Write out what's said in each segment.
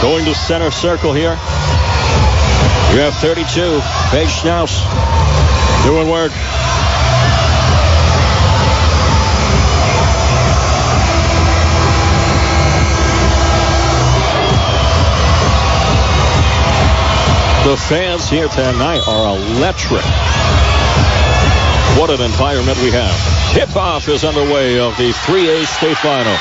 Going to center circle here. You have 32. Paige Schnaus doing work. The fans here tonight are electric. What an environment we have. Tip-off is underway of the 3A state final.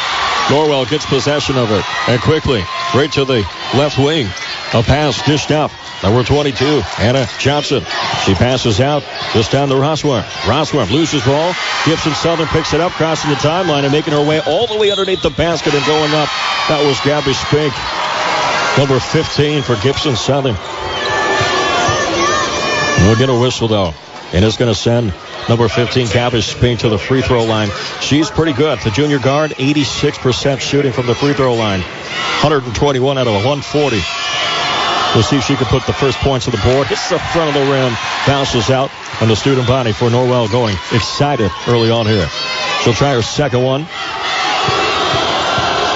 Norwell gets possession of it. And quickly, right to the left wing. A pass dished up. Number 22, Anna Johnson. She passes out just down to Rossworm. Rossworm loses ball. Gibson Southern picks it up, crossing the timeline and making her way all the way underneath the basket and going up. That was Gabby Spink. Number 15 for Gibson Southern. We'll get a whistle though. And it's going to send number 15 Gabby Spink to the free throw line. She's pretty good. The junior guard, 86% shooting from the free throw line. 121 out of 140. We'll see if she can put the first points on the board. Hits the front of the rim. Bounces out. And the student body for Norwell going excited early on here. She'll try her second one.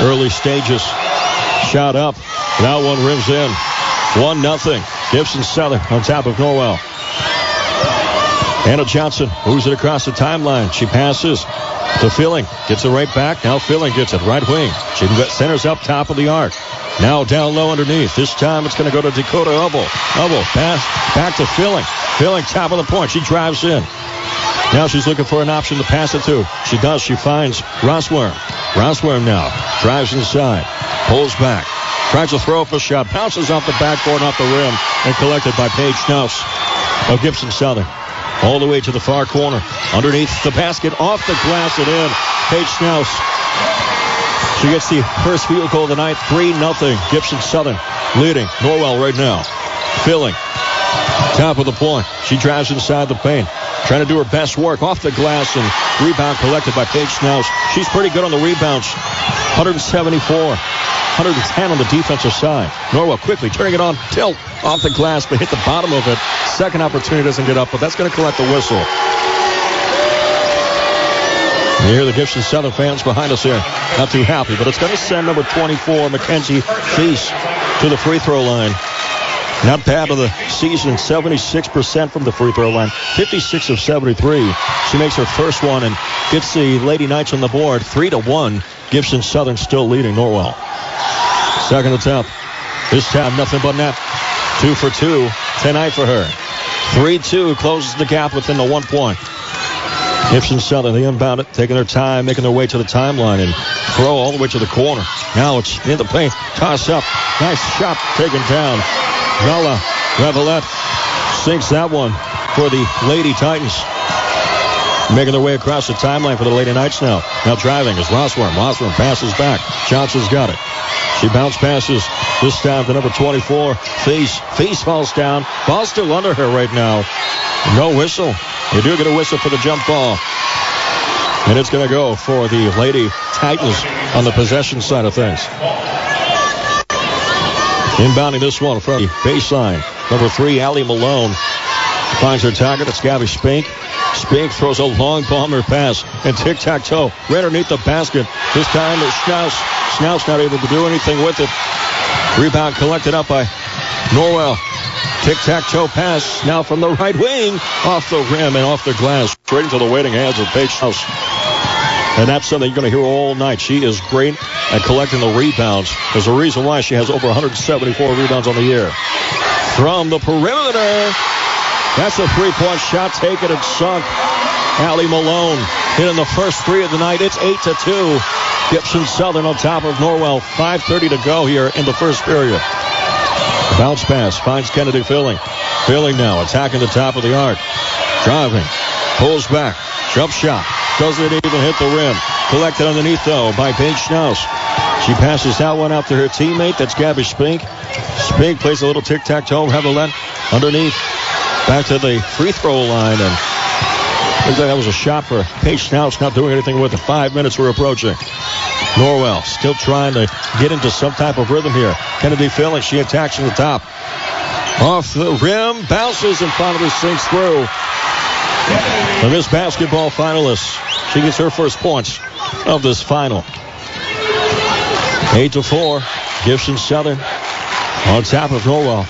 Early stages. Shot up. Now one rims in. One nothing. Gibson Southern on top of Norwell. Anna Johnson moves it across the timeline. She passes to Filling. Gets it right back. Now Filling gets it right wing. She centers up top of the arc. Now down low underneath. This time it's going to go to Dakota Hubble. Hubble pass back to Filling. Filling top of the point. She drives in. Now she's looking for an option to pass it to. She does. She finds Rossworm. Rossworm now drives inside. Pulls back. Tries to throw up a shot. Bounces off the backboard off the rim. And collected by Paige Schnaus of Gibson Southern. All the way to the far corner. Underneath the basket. Off the glass and in. Paige Schnaus. She gets the first field goal of the night. 3 nothing. Gibson Southern leading. Norwell right now. Filling. Top of the point. She drives inside the paint. Trying to do her best work off the glass and rebound collected by Paige Schnaus. She's pretty good on the rebounds. 174. 110 on the defensive side. Norwell quickly turning it on, tilt off the glass, but hit the bottom of it. Second opportunity doesn't get up, but that's going to collect the whistle. Hear the Gibson Southern fans behind us here. Not too happy, but it's going to send number 24, Mackenzie Feast, to the free throw line. Not bad of the season, 76% from the free throw line, 56 of 73. She makes her first one and gets the Lady Knights on the board, 3 to 1. Gibson Southern still leading Norwell. Second attempt. This time, nothing but net. Two for two tonight for her. 3-2 closes the gap within the one point. Gibson Southern, the inbound it, taking their time, making their way to the timeline and throw all the way to the corner. Now it's in the paint. Toss up. Nice shot taken down. Bella Revelette sinks that one for the Lady Titans. Making their way across the timeline for the Lady Knights now. Now driving is Rossworm. Rossworm passes back. Johnson's got it. She bounce passes this time to number 24. Face. Face falls down. Ball still under her right now. No whistle. You do get a whistle for the jump ball. And it's going to go for the Lady Titans on the possession side of things. Inbounding this one from the baseline. Number three, Allie Malone. Finds her target. It's Gabby Spink. Spink throws a long bomber pass and tic-tac-toe right underneath the basket. This time it's Schnaus. Schnaus not able to do anything with it. Rebound collected up by Norwell. Tic-tac-toe pass now from the right wing off the rim and off the glass. Straight into the waiting hands of Paige Schnaus. And that's something you're going to hear all night. She is great at collecting the rebounds. There's a reason why she has over 174 rebounds on the year. From the perimeter, that's a three-point shot taken and sunk. Allie Malone hitting the first three of the night. It's 8 to 2. Gibson Southern on top of Norwell. 5.30 to go here in the first period. Bounce pass finds Kennedy Filling. Filling now attacking the top of the arc. Driving. Pulls back. Jump shot. Doesn't even hit the rim. Collected underneath though by Paige Schnaus. She passes that one out to her teammate. That's Gabby Spink. Spink plays a little tic-tac-toe. have a Revelette underneath. Back to the free throw line and looks like that was a shot for Paige Schnaus. Not doing anything with it. Five minutes we're approaching. Norwell still trying to get into some type of rhythm here. Kennedy Filling. She attacks from the top. Off the rim. Bounces and finally sinks through. The Miss Basketball finalist. She gets her first points of this final. 8 to 4. Gibson Southern on top of Norwell.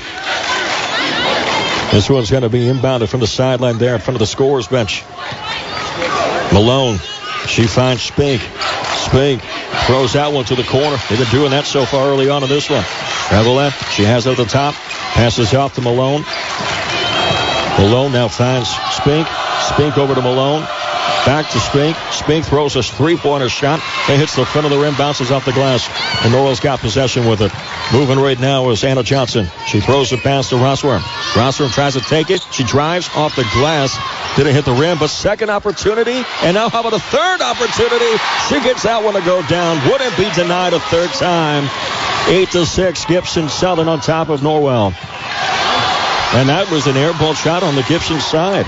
This one's going to be inbounded from the sideline there in front of the scorer's bench. Malone. She finds Spink. Spink throws that one to the corner. They've been doing that so far early on in this one. Left. She has it at the top. Passes off to Malone. Malone now finds Spink. Spink over to Malone. Back to Spink. Spink throws a three-pointer shot. It hits the front of the rim, bounces off the glass. And Norwell's got possession with it. Moving right now is Anna Johnson. She throws it pass to Rossworm. Rossworm tries to take it. She drives off the glass. Didn't hit the rim, but second opportunity. And now how about a third opportunity? She gets that one to go down. Wouldn't be denied a third time. Eight to six. Gibson Southern on top of Norwell. And that was an air ball shot on the Gibson side.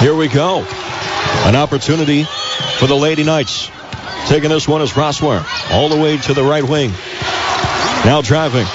Here we go. An opportunity for the Lady Knights. Taking this one is Rossworm. All the way to the right wing. Now driving.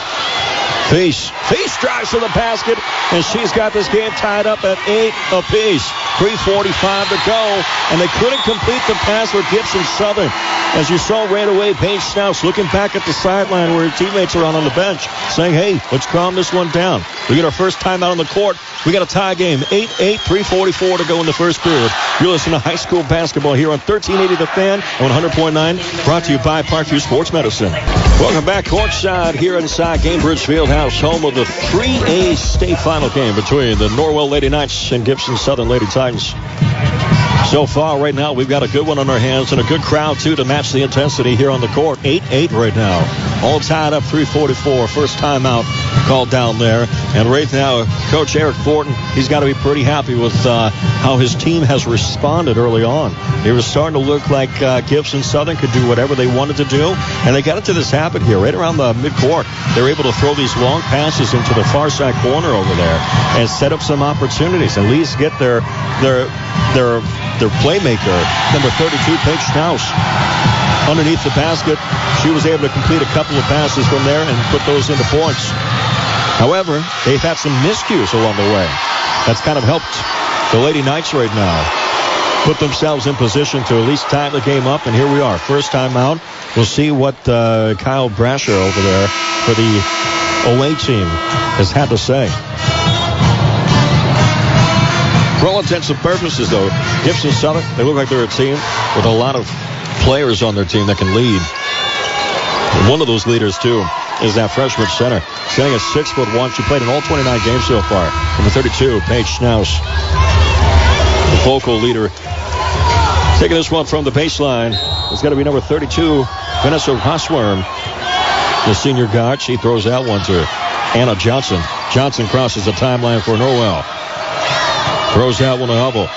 Feast. Feast drives to the basket, and she's got this game tied up at eight apiece. 3.45 to go, and they couldn't complete the pass for Gibson Southern. As you saw right away, Paige Schnaus looking back at the sideline where her teammates are on on the bench, saying, hey, let's calm this one down. We get our first time out on the court. We got a tie game. 8-8, 3.44 to go in the first period. You're listening to high school basketball here on 1380 The Fan on 100.9, brought to you by Parkview Sports Medicine. Welcome back courtside here inside Gainbridge Fieldhouse, home of the 3A state final game between the Norwell Lady Knights and Gibson Southern Lady Titans. So far, right now, we've got a good one on our hands and a good crowd, too, to match the intensity here on the court. 8-8 right now. All tied up 344. First timeout called down there. And right now, Coach Eric Thornton, he's got to be pretty happy with uh, how his team has responded early on. It was starting to look like uh, Gibson Southern could do whatever they wanted to do. And they got into this habit here, right around the midcourt. They're able to throw these long passes into the far side corner over there and set up some opportunities. At least get their their their their playmaker, number 32, Paige Schnaus, underneath the basket. She was able to complete a couple of passes from there and put those into points. However, they've had some miscues along the way. That's kind of helped the Lady Knights right now put themselves in position to at least tie the game up. And here we are, first time out. We'll see what uh, Kyle Brasher over there for the away team has had to say. For all intents and purposes, though, Gibson Southern, they look like they're a team with a lot of players on their team that can lead. One of those leaders, too, is that freshman center. Standing at six foot one. She played in all 29 games so far. Number 32, Paige Schnaus. The vocal leader. Taking this one from the baseline. It's got to be number 32, Vanessa Rossworm. The senior guard. She throws that one to Anna Johnson. Johnson crosses the timeline for Norwell. Throws that one to Hubble.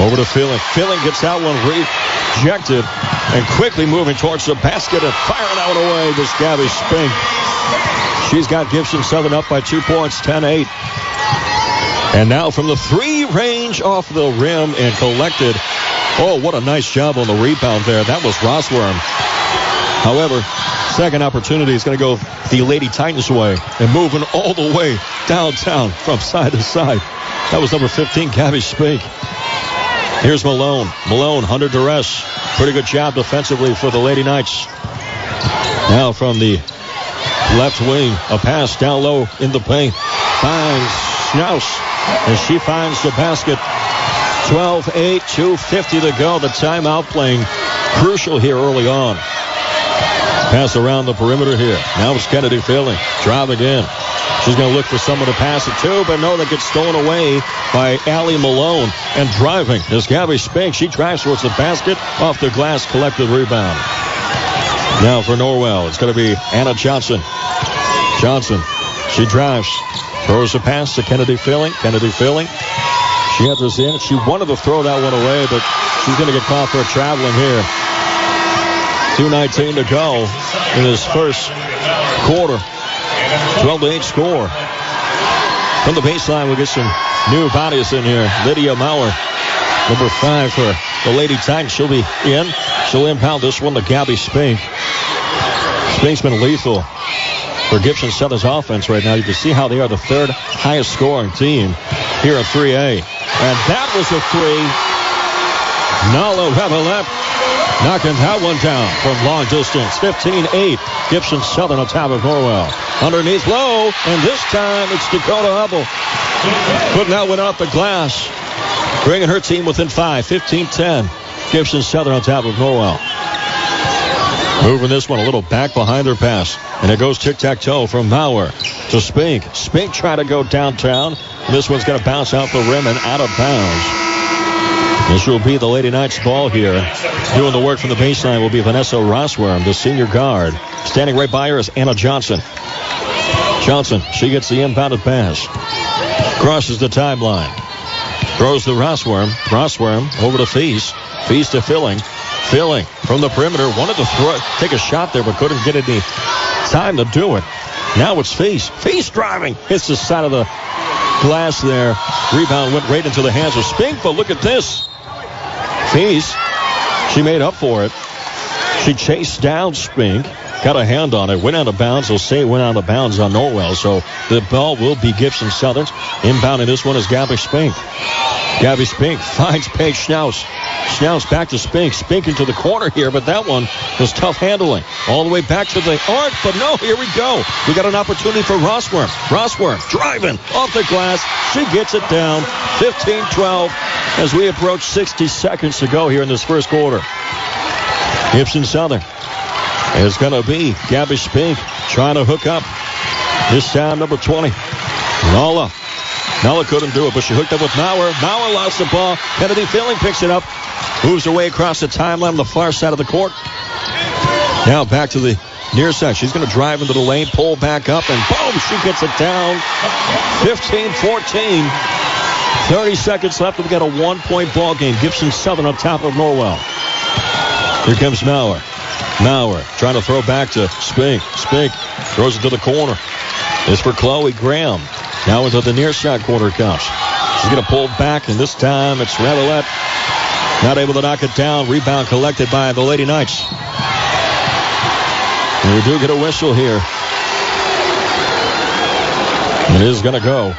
Over to Filling. Filling gets that one rejected and quickly moving towards the basket and firing that one away. This Gabby Spink. She's got Gibson Southern up by two points, 10-8. And now from the three range off the rim and collected. Oh, what a nice job on the rebound there. That was Rossworm. However, second opportunity is going to go the Lady Titans way and moving all the way downtown from side to side. That was number 15, Gabby Spink. Here's Malone. Malone under duress. Pretty good job defensively for the Lady Knights. Now from the left wing, a pass down low in the paint. Finds Schnaus, and she finds the basket. 12-8, 2.50 to go. The timeout playing crucial here early on. Pass around the perimeter here. Now it's Kennedy Filling. Drive again. She's going to look for someone to pass it to, but no, that gets stolen away by Allie Malone. And driving is Gabby Spink. She drives towards the basket. Off the glass, collected rebound. Now for Norwell, it's going to be Anna Johnson. Johnson, she drives. Throws a pass to Kennedy Filling. Kennedy Filling. She enters in. She wanted to throw that one away, but she's going to get caught for traveling here. 2.19 to go in this first quarter. 12 to 8 score. From the baseline, we'll get some new bodies in here. Lydia Maurer, number five for the Lady Titans. She'll be in. She'll impound this one to Gabby Spink. Spink's been lethal for Gibson Southern's offense right now. You can see how they are the third highest scoring team here at 3A. And that was a three. Nala Revelette Knocking that one down from long distance. 15-8. Gibson Southern on top of Norwell. Underneath low, and this time it's Dakota Hubble. Putting that one off the glass. Bringing her team within five. 15-10. Gibson Southern on top of Norwell. Moving this one a little back behind her pass. And it goes tic-tac-toe from Maurer to Spink. Spink trying to go downtown. This one's going to bounce out the rim and out of bounds. This will be the Lady Knights ball here. Doing the work from the baseline will be Vanessa Rossworm, the senior guard. Standing right by her is Anna Johnson. Johnson, she gets the inbounded pass. Crosses the timeline. Throws the Rossworm. Rossworm over to Feast. Feast to Filling. Filling from the perimeter. Wanted to throw, take a shot there, but couldn't get any time to do it. Now it's Feast. Feast driving. Hits the side of the glass there. Rebound went right into the hands of Spink, but look at this. Feast, she made up for it. She chased down Spink, got a hand on it, went out of bounds. They'll say it went out of bounds on Norwell. So the ball will be Gibson Southern. Inbounding this one is Gabby Spink. Gabby Spink finds Paige Schnaus. Schnaus back to Spink. Spink into the corner here, but that one was tough handling. All the way back to the arc, but no, here we go. We got an opportunity for Rossworm. Rossworm driving off the glass. She gets it down. 15-12 as we approach 60 seconds to go here in this first quarter. Gibson Southern is going to be Gabby Spink trying to hook up. This time, number 20, Nala. Nala couldn't do it, but she hooked up with Maurer. Maurer lost the ball. Kennedy Filling picks it up. Moves her way across the timeline on the far side of the court. Now back to the near side. She's going to drive into the lane, pull back up, and boom, she gets it down. 15-14. 30 seconds left. We've got a one-point ball game. Gibson Southern on top of Norwell. Here comes Maurer. Maurer trying to throw back to Spink. Spink throws it to the corner. It's for Chloe Graham. Now into the near shot corner comes. She's going to pull back, and this time it's Revelette. Not able to knock it down. Rebound collected by the Lady Knights. And we do get a whistle here. It is going to go.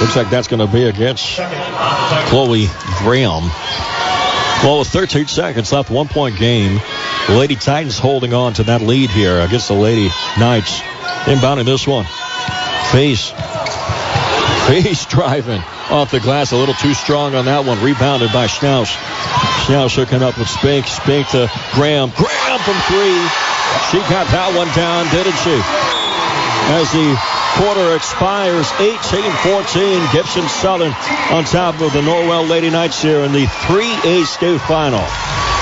Looks like that's going to be against Chloe Graham. Well, with 13 seconds left, one point game. The Lady Titans holding on to that lead here against the Lady Knights. Inbounding this one. Face. Face driving off the glass. A little too strong on that one. Rebounded by Schnaus. Schnaus hooking up with Spink. Spink to Graham. Graham from three. She got that one down, didn't she? As the quarter expires 18-14. Gibson Southern on top of the Norwell Lady Knights here in the 3A state final.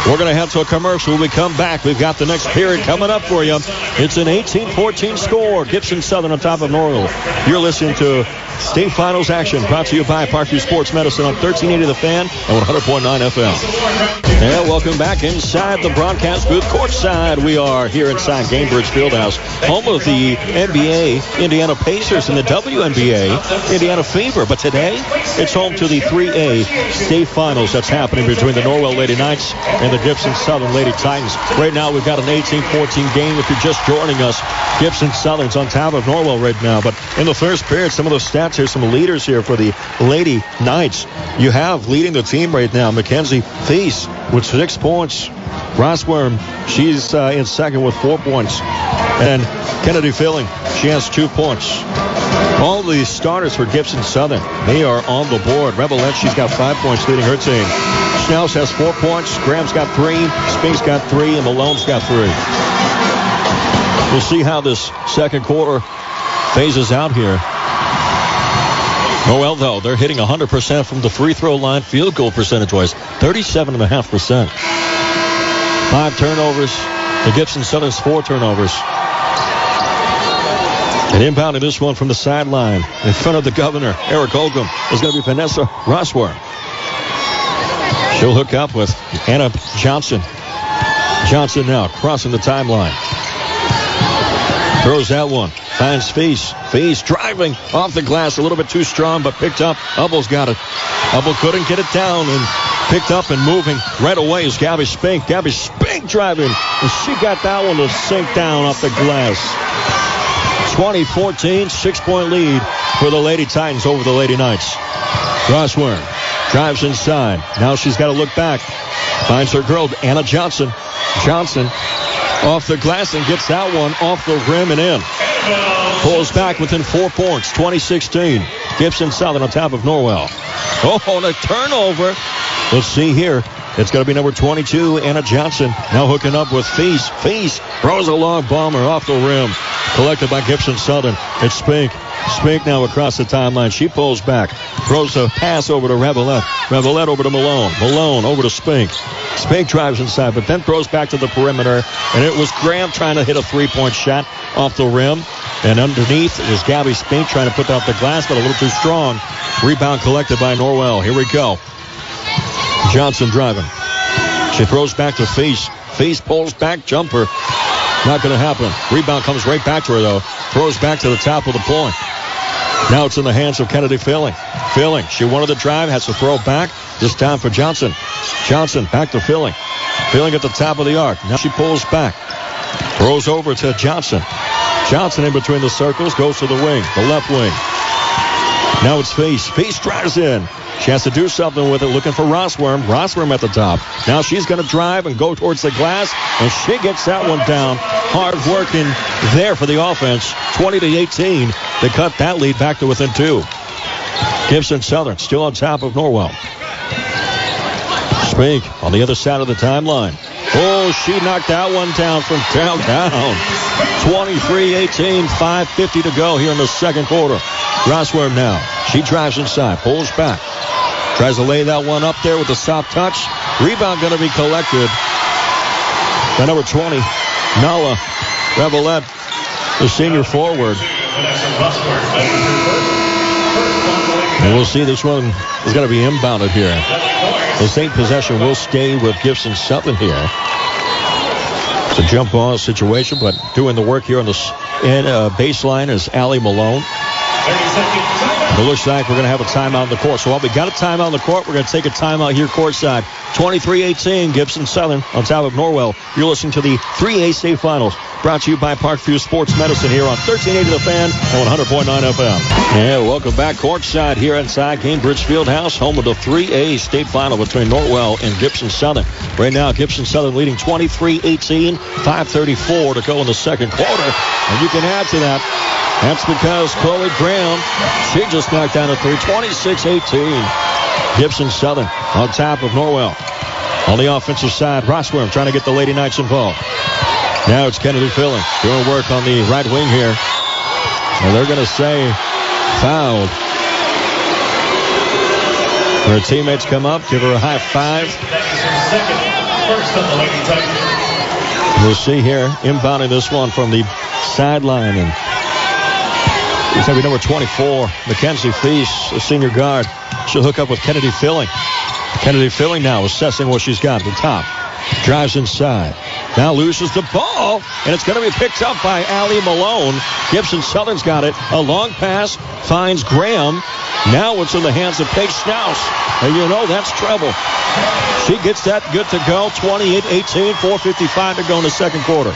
We're going to head to a commercial. When we come back, we've got the next period coming up for you. It's an 18-14 score. Gibson Southern on top of Norwell. You're listening to state finals action brought to you by Parkview Sports Medicine on 1380 The Fan and 100.9 FM. And welcome back inside the broadcast booth courtside. We are here inside Gainbridge Fieldhouse, home of the NBA Indiana Pacers and the WNBA Indiana Fever. But today, it's home to the 3A state finals that's happening between the Norwell Lady Knights and the Gibson Southern Lady Titans. Right now, we've got an 18-14 game. If you're just joining us, Gibson Southern's on top of Norwell right now. But in the first period, some of those stats here, some leaders here for the Lady Knights. You have leading the team right now, Mackenzie Feast with six points. Rossworm, she's uh, in second with four points. And Kennedy Filling, she has two points. All the starters for Gibson Southern, they are on the board. Revelette, she's got five points leading her team. Schnaus has four points. Graham's got three. Spink's got three. And Malone's got three. We'll see how this second quarter phases out here. Oh, Noel, though, they're hitting 100% from the free throw line, field goal percentage-wise, 37.5%. Five turnovers. The Gibson Southern's four turnovers. And inbounding this one from the sideline in front of the governor, Eric Holcomb, is going to be Vanessa Rossworm. She'll hook up with Anna Johnson. Johnson now crossing the timeline. Throws that one. Finds Feast. Feast driving off the glass a little bit too strong, but picked up. Hubble's got it. Hubble couldn't get it down and picked up and moving right away is Gabby Spink. Gabby Spink driving. And she got that one to sink down off the glass. 2014, six-point lead for the Lady Titans over the Lady Knights. Rossworm drives inside. Now she's got to look back. Finds her girl, Anna Johnson. Johnson off the glass and gets that one off the rim and in. Pulls back within four points, 2016. Gibson Southern on top of Norwell. Oh, and a turnover. Let's see here. It's going to be number 22, Anna Johnson. Now hooking up with Feast. Feast throws a long bomber off the rim. Collected by Gibson Southern. It's Spink. Spink now across the timeline. She pulls back. Throws a pass over to Revelette. Revelette over to Malone. Malone over to Spink. Spink drives inside, but then throws back to the perimeter. And it was Graham trying to hit a three-point shot off the rim. And underneath is Gabby Spink trying to put off the glass, but a little too strong. Rebound collected by Norwell. Here we go. Johnson driving. She throws back to Feast. Feast pulls back jumper. Not going to happen. Rebound comes right back to her, though. Throws back to the top of the point. Now it's in the hands of Kennedy Filling. Filling. She wanted to drive, has to throw back. This time for Johnson. Johnson back to Filling. Filling at the top of the arc. Now she pulls back. Throws over to Johnson. Johnson in between the circles goes to the wing, the left wing. Now it's Feast. Feast drives in. She has to do something with it, looking for Rossworm. Rossworm at the top. Now she's going to drive and go towards the glass, and she gets that one down. Hard working there for the offense. 20 to 18. They cut that lead back to within two. Gibson Southern still on top of Norwell. Spink on the other side of the timeline. Oh, she knocked that one down from downtown. 23-18, 5.50 to go here in the second quarter. Rossworm now. She drives inside, pulls back. Tries to lay that one up there with a soft touch. Rebound going to be collected by number 20, Nala Revelette, the senior forward. And we'll see this one is going to be inbounded here. The same possession will stay with Gibson Southern here. It's a jump ball situation, but doing the work here on the in, uh, baseline is Allie Malone. It looks like we're going to have a timeout in the court. So while we got a timeout in the court, we're going to take a timeout here courtside. 23-18, Gibson Southern on top of Norwell. You're listening to the 3A state finals. Brought to you by Parkview Sports Medicine here on 1380 The Fan and 100.9 FM. Yeah, welcome back courtside here inside Gainbridge Fieldhouse, home of the 3A state final between Norwell and Gibson Southern. Right now, Gibson Southern leading 23-18, 5.34 to go in the second quarter. And you can add to that that's because Chloe Graham, she just knocked down a three, 26-18. Gibson Southern on top of Norwell. On the offensive side, Rossworm trying to get the Lady Knights involved. Now it's Kennedy Filling doing work on the right wing here. And they're going to say fouled. Her teammates come up, give her a high five. We'll see here, inbounding this one from the sideline. And it's to be number 24, Mackenzie Feast, a senior guard. She'll hook up with Kennedy Filling. Kennedy Filling now assessing what she's got at the top. Drives inside. Now loses the ball, and it's going to be picked up by Allie Malone. Gibson Southern's got it. A long pass finds Graham. Now it's in the hands of Paige Schnaus. And you know that's trouble. She gets that good to go. 28-18, 4.55 to go in the second quarter.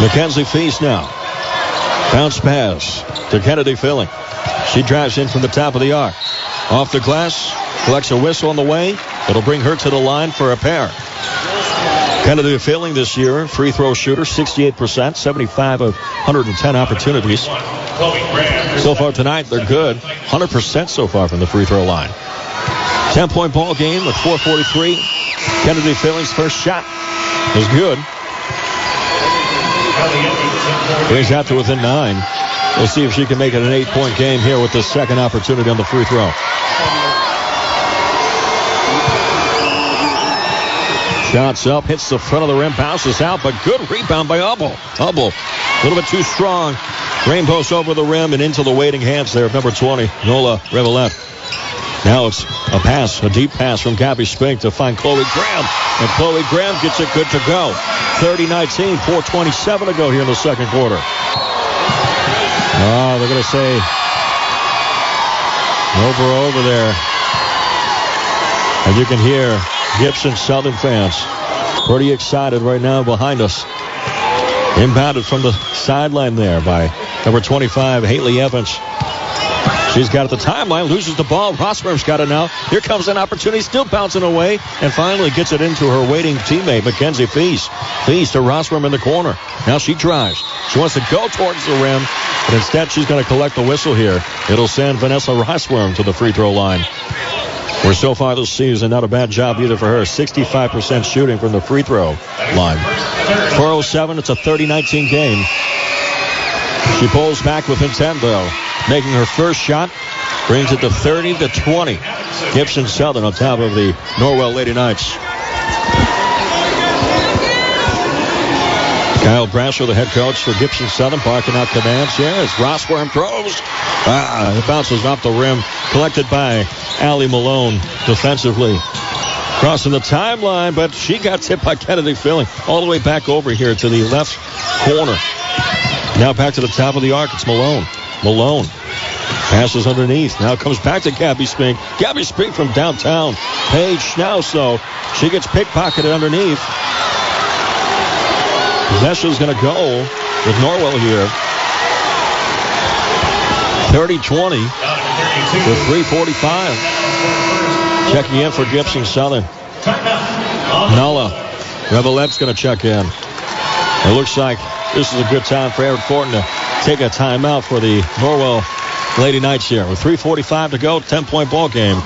Mackenzie Feast now. Bounce pass to Kennedy Filling. She drives in from the top of the arc. Off the glass, collects a whistle on the way. It'll bring her to the line for a pair. Kennedy Filling this year, free throw shooter, 68%, 75 of 110 opportunities. So far tonight, they're good. 100% so far from the free throw line. 10 point ball game with 443. Kennedy Filling's first shot is good. Brings out to within nine. We'll see if she can make it an eight-point game here with the second opportunity on the free throw. Shots up, hits the front of the rim, bounces out, but good rebound by Hubble. Hubble, a little bit too strong. Rainbows over the rim and into the waiting hands there of number 20, Nala Revelette. Now it's a pass, a deep pass from Gabby Spink to find Chloe Graham. And Chloe Graham gets it good to go. 30-19, 427 to go here in the second quarter. Oh, they're going to say over, over there. And you can hear Gibson Southern fans pretty excited right now behind us. Impounded from the sideline there by number 25, Haley Evans. She's got it the timeline, loses the ball. Rossworm's got it now. Here comes an opportunity, still bouncing away, and finally gets it into her waiting teammate, Mackenzie Feast. Feast to Rossworm in the corner. Now she drives. She wants to go towards the rim, but instead she's going to collect the whistle here. It'll send Vanessa Rossworm to the free throw line. Where so far this season, not a bad job either for her. 65% shooting from the free throw line. 407, it's a 30-19 game. She pulls back within 10, though. Making her first shot. Brings it to 30 to 20. Gibson Southern on top of the Norwell Lady Knights. Kyle Brasher, the head coach for Gibson Southern, barking out commands here as Rossworm throws. Ah, it bounces off the rim. Collected by Allie Malone defensively. Crossing the timeline, but she got tipped by Kennedy Filling all the way back over here to the left corner. Now back to the top of the arc. It's Malone. Malone passes underneath. Now comes back to Gabby Spink. Gabby Spink from downtown. Paige Schnaus, though. She gets pickpocketed underneath. Possession's going to go with Norwell here. 30-20 with 345. Checking in for Gibson Southern. Nala Revelette's going to check in. It looks like this is a good time for Eric Thornton to take a timeout for the Norwell Lady Knights here. With 3.45 to go, 10-point ball game.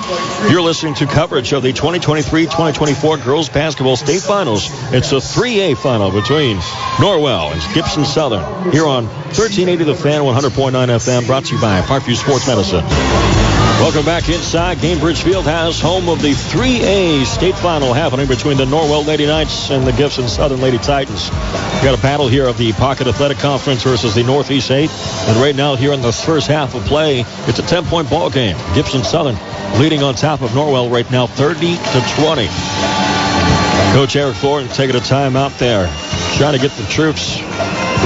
You're listening to coverage of the 2023-2024 Girls Basketball State Finals. It's a 3A final between Norwell and Gibson Southern here on 1380 The Fan, 100.9 FM, brought to you by Parkview Sports Medicine. Welcome back inside Gainbridge Fieldhouse, home of the 3A state final happening between the Norwell Lady Knights and the Gibson Southern Lady Titans. We've got a battle here of the Pocket Athletic Conference versus the Northeast 8. And right now, here in the first half of play, it's a 10-point ball game. Gibson Southern leading on top of Norwell right now, 30 to 20. Coach Eric Thornton taking a time out there, trying to get the troops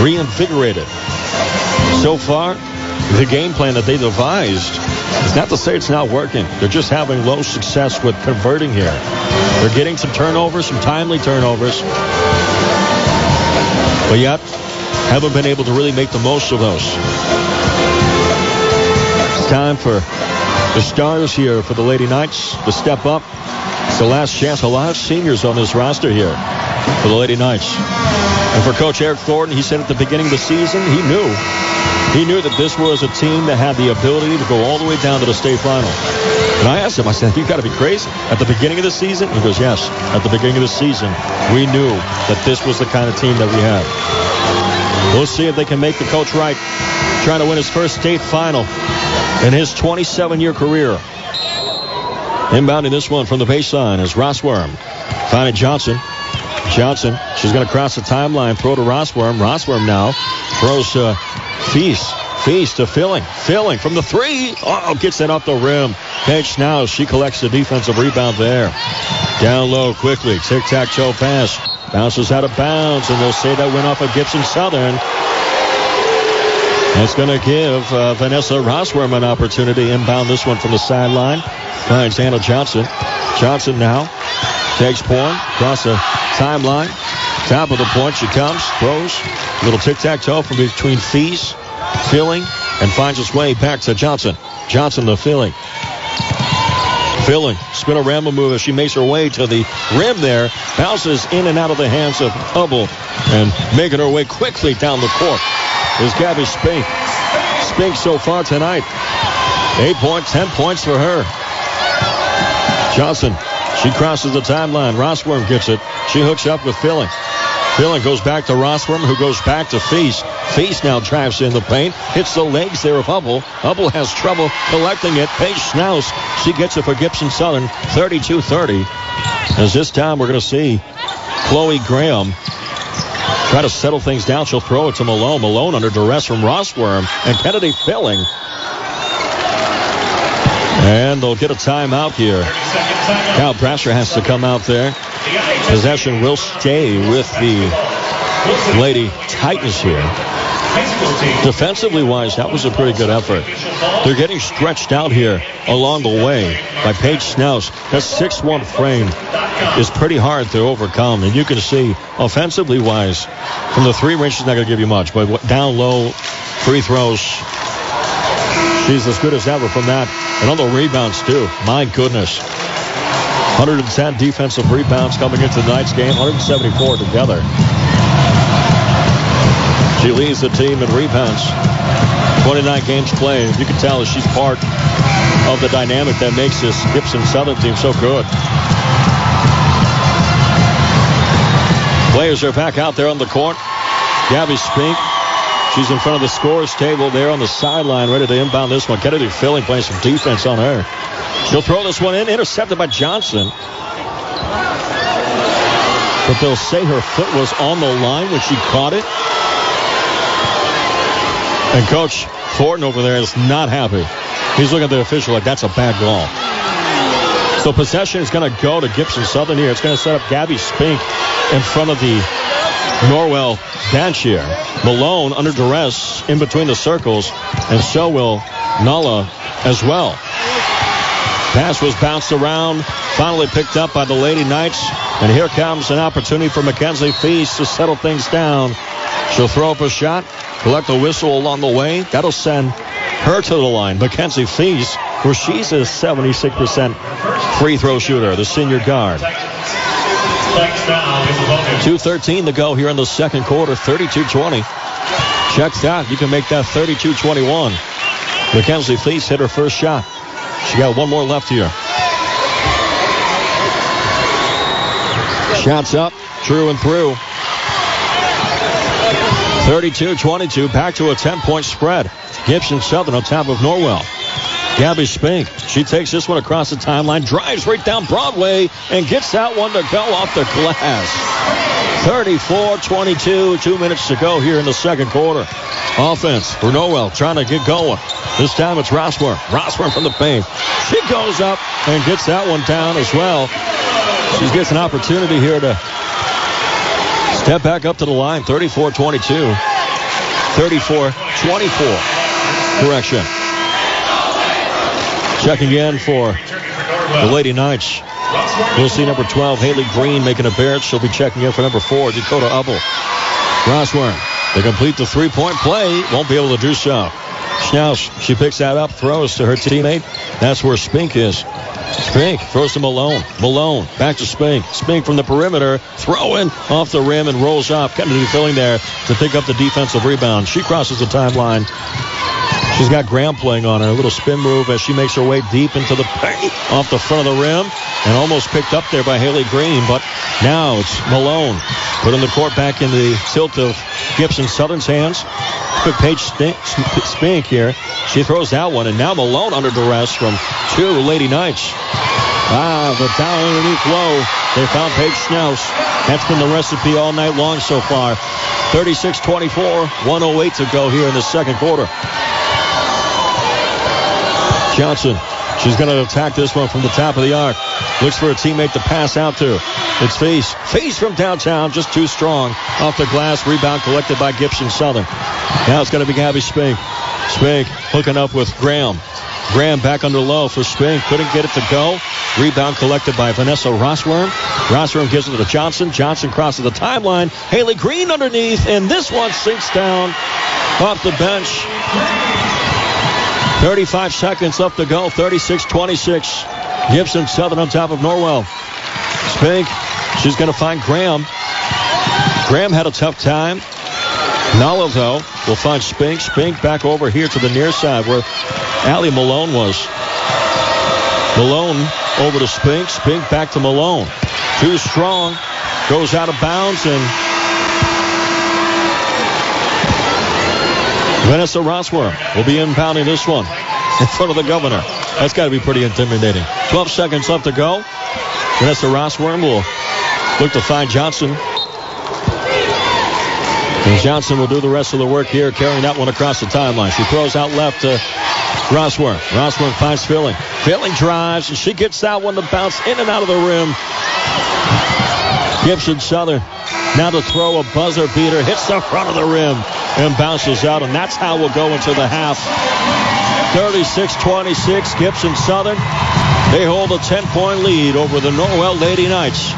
reinvigorated. So far, the game plan that they devised it's not to say it's not working. They're just having low success with converting here. They're getting some turnovers, some timely turnovers. But yet, haven't been able to really make the most of those. It's time for the stars here for the Lady Knights to step up. It's the last chance. A lot of seniors on this roster here for the Lady Knights. And for Coach Eric Thornton, he said at the beginning of the season, he knew he knew that this was a team that had the ability to go all the way down to the state final. And I asked him, I said, you've got to be crazy. At the beginning of the season? He goes, yes. At the beginning of the season, we knew that this was the kind of team that we had. We'll see if they can make the coach right. Trying to win his first state final in his 27-year career. Inbounding this one from the baseline is Rossworm. Finding Johnson. Johnson, she's going to cross the timeline, throw to Rossworm. Rossworm now throws to Feast. Feast to Filling. Filling from the three. Oh, gets it off the rim. Paige now. She collects the defensive rebound there. Down low quickly. Tic-tac-toe pass. Bounces out of bounds, and they'll say that went off of Gibson Southern. That's going to give uh, Vanessa Rossworm an opportunity inbound this one from the sideline. Finds Hannah Johnson. Johnson now takes point across the timeline. Top of the point she comes, throws. Little tic-tac-toe from between Feast, Filling, and finds its way back to Johnson. Johnson the Filling. Filling, spin a ramble move as she makes her way to the rim there. Bounces in and out of the hands of Hubble and making her way quickly down the court is Gabby Spink. Spink so far tonight. Eight points, ten points for her. Johnson, she crosses the timeline. Rossworm gets it. She hooks up with Filling. Filling goes back to Rossworm, who goes back to Feast. Feast now drives in the paint, hits the legs there of Hubble. Hubble has trouble collecting it. Paige Schnaus, she gets it for Gibson Southern, 32-30. As this time we're going to see Chloe Graham try to settle things down. She'll throw it to Malone. Malone under duress from Rossworm and Kennedy Filling. And they'll get a timeout here. Cal Brasher has to come out there. Possession will stay with the Lady Titans here. Defensively wise, that was a pretty good effort. They're getting stretched out here along the way by Paige Schnaus. That 6'1 frame is pretty hard to overcome. And you can see, offensively wise, from the three range, she's not going to give you much. But down low, free throws, She's as good as ever from that. And on the rebounds, too. My goodness. 110 defensive rebounds coming into tonight's game, 174 together. She leads the team in rebounds. 29 games played. You can tell that she's part of the dynamic that makes this Gibson Southern team so good. Players are back out there on the court. Gabby Spink. She's in front of the scores table there on the sideline, ready to inbound this one. Kennedy Filling playing some defense on her. She'll throw this one in, intercepted by Johnson. But they'll say her foot was on the line when she caught it. And Coach Thornton over there is not happy. He's looking at the official like that's a bad call. So possession is going to go to Gibson Southern here. It's going to set up Gabby Spink in front of the Norwell bench here. Malone under duress in between the circles, and so will Nala as well. Pass was bounced around, finally picked up by the Lady Knights. And here comes an opportunity for Mackenzie Feast to settle things down. She'll throw up a shot, collect the whistle along the way. That'll send her to the line. Mackenzie Feast, where she's a 76% free throw shooter, the senior guard. 2.13 to go here in the second quarter, 32-20. Checks out. You can make that 32-21. Mackenzie Feast hit her first shot. She got one more left here. Shots up, true and through. 32-22, back to a 10-point spread. Gibson Southern on top of Norwell. Gabby Spink, she takes this one across the timeline, drives right down Broadway, and gets that one to go off the glass. 34-22, two minutes to go here in the second quarter. Offense for Norwell trying to get going. This time it's Rossworm. Rossworm from the paint. She goes up and gets that one down as well. She gets an opportunity here to step back up to the line. 34-22. 34-24. Correction. Check in for the Lady Knights. We'll see number 12, Haley Green, making a appearance. She'll be checking in for number 4, Dakota Hubble. Rossworm. They complete the three-point play. Won't be able to do so. Schnaus, she picks that up, throws to her teammate. That's where Spink is. Spink throws to Malone. Malone back to Spink. Spink from the perimeter, throwing off the rim and rolls up. Kennedy Filling there to pick up the defensive rebound. She crosses the timeline. She's got Graham playing on her. A little spin move as she makes her way deep into the paint off the front of the rim and almost picked up there by Haley Green. But now it's Malone putting the court back in the tilt of Gibson Southern's hands. Quick page Spink here. She throws that one, and now Malone under duress from two Lady Knights. Ah, but down underneath low, they found Paige Schnaus. That's been the recipe all night long so far. 36-24, 108 to go here in the second quarter. Johnson. She's going to attack this one from the top of the arc. Looks for a teammate to pass out to. It's Feast. Feast from downtown, just too strong. Off the glass, rebound collected by Gibson Southern. Now it's going to be Gabby Spink. Spink hooking up with Graham. Graham back under low for Spink. Couldn't get it to go. Rebound collected by Vanessa Rossworm. Rossworm gives it to Johnson. Johnson crosses the timeline. Haley Green underneath, and this one sinks down off the bench. 35 seconds left to go. 36-26. Gibson Southern on top of Norwell. Spink. She's going to find Graham. Graham had a tough time. Nala, though, will find Spink. Spink back over here to the near side where Allie Malone was. Malone over to Spink. Spink back to Malone. Too strong. Goes out of bounds and Vanessa Rossworm will be impounding this one in front of the governor. That's got to be pretty intimidating. 12 seconds left to go. Vanessa Rossworm will look to find Johnson. And Johnson will do the rest of the work here, carrying that one across the timeline. She throws out left to Rossworm. Rossworm finds Filling. Filling drives, and she gets that one to bounce in and out of the rim. Gibson Southern now to throw a buzzer beater, hits the front of the rim and bounces out, and that's how we'll go into the half. 36-26, Gibson Southern. They hold a 10-point lead over the Norwell Lady Knights.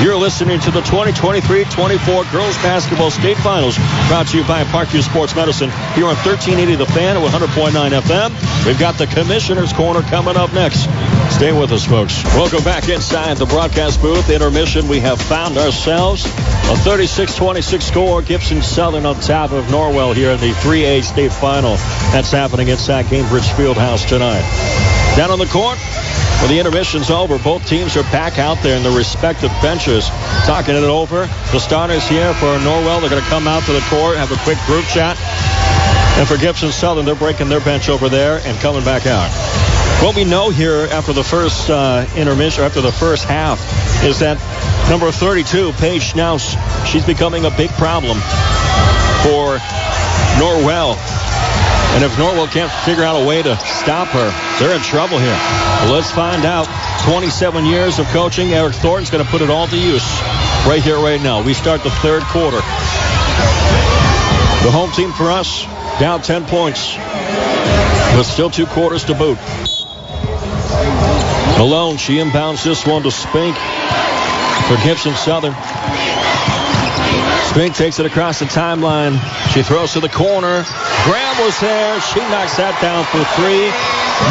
You're listening to the 2023-24 Girls Basketball State Finals, brought to you by Parkview Sports Medicine here on 1380 The Fan at 100.9 FM. We've got the Commissioner's Corner coming up next. Stay with us, folks. Welcome back inside the broadcast booth. Intermission, we have found ourselves a 36-26 score. Gibson Southern on top of Norwell here in the 3A State Final. That's happening inside Gainbridge Fieldhouse tonight. Down on the court, when the intermission's over, both teams are back out there in their respective benches, talking it over. The starters here for Norwell, they're going to come out to the court, have a quick group chat. And for Gibson Southern, they're breaking their bench over there and coming back out. What we know here after the first uh, intermission, after the first half, is that number 32, Paige Schnaus, she's becoming a big problem for Norwell. And if Norwell can't figure out a way to stop her, they're in trouble here. Well, let's find out. 27 years of coaching. Eric Thornton's going to put it all to use right here, right now. We start the third quarter. The home team for us, down 10 points, but still two quarters to boot. Malone, she inbounds this one to Spink for Gibson Southern. Spink takes it across the timeline. She throws to the corner. Graham was there. She knocks that down for three.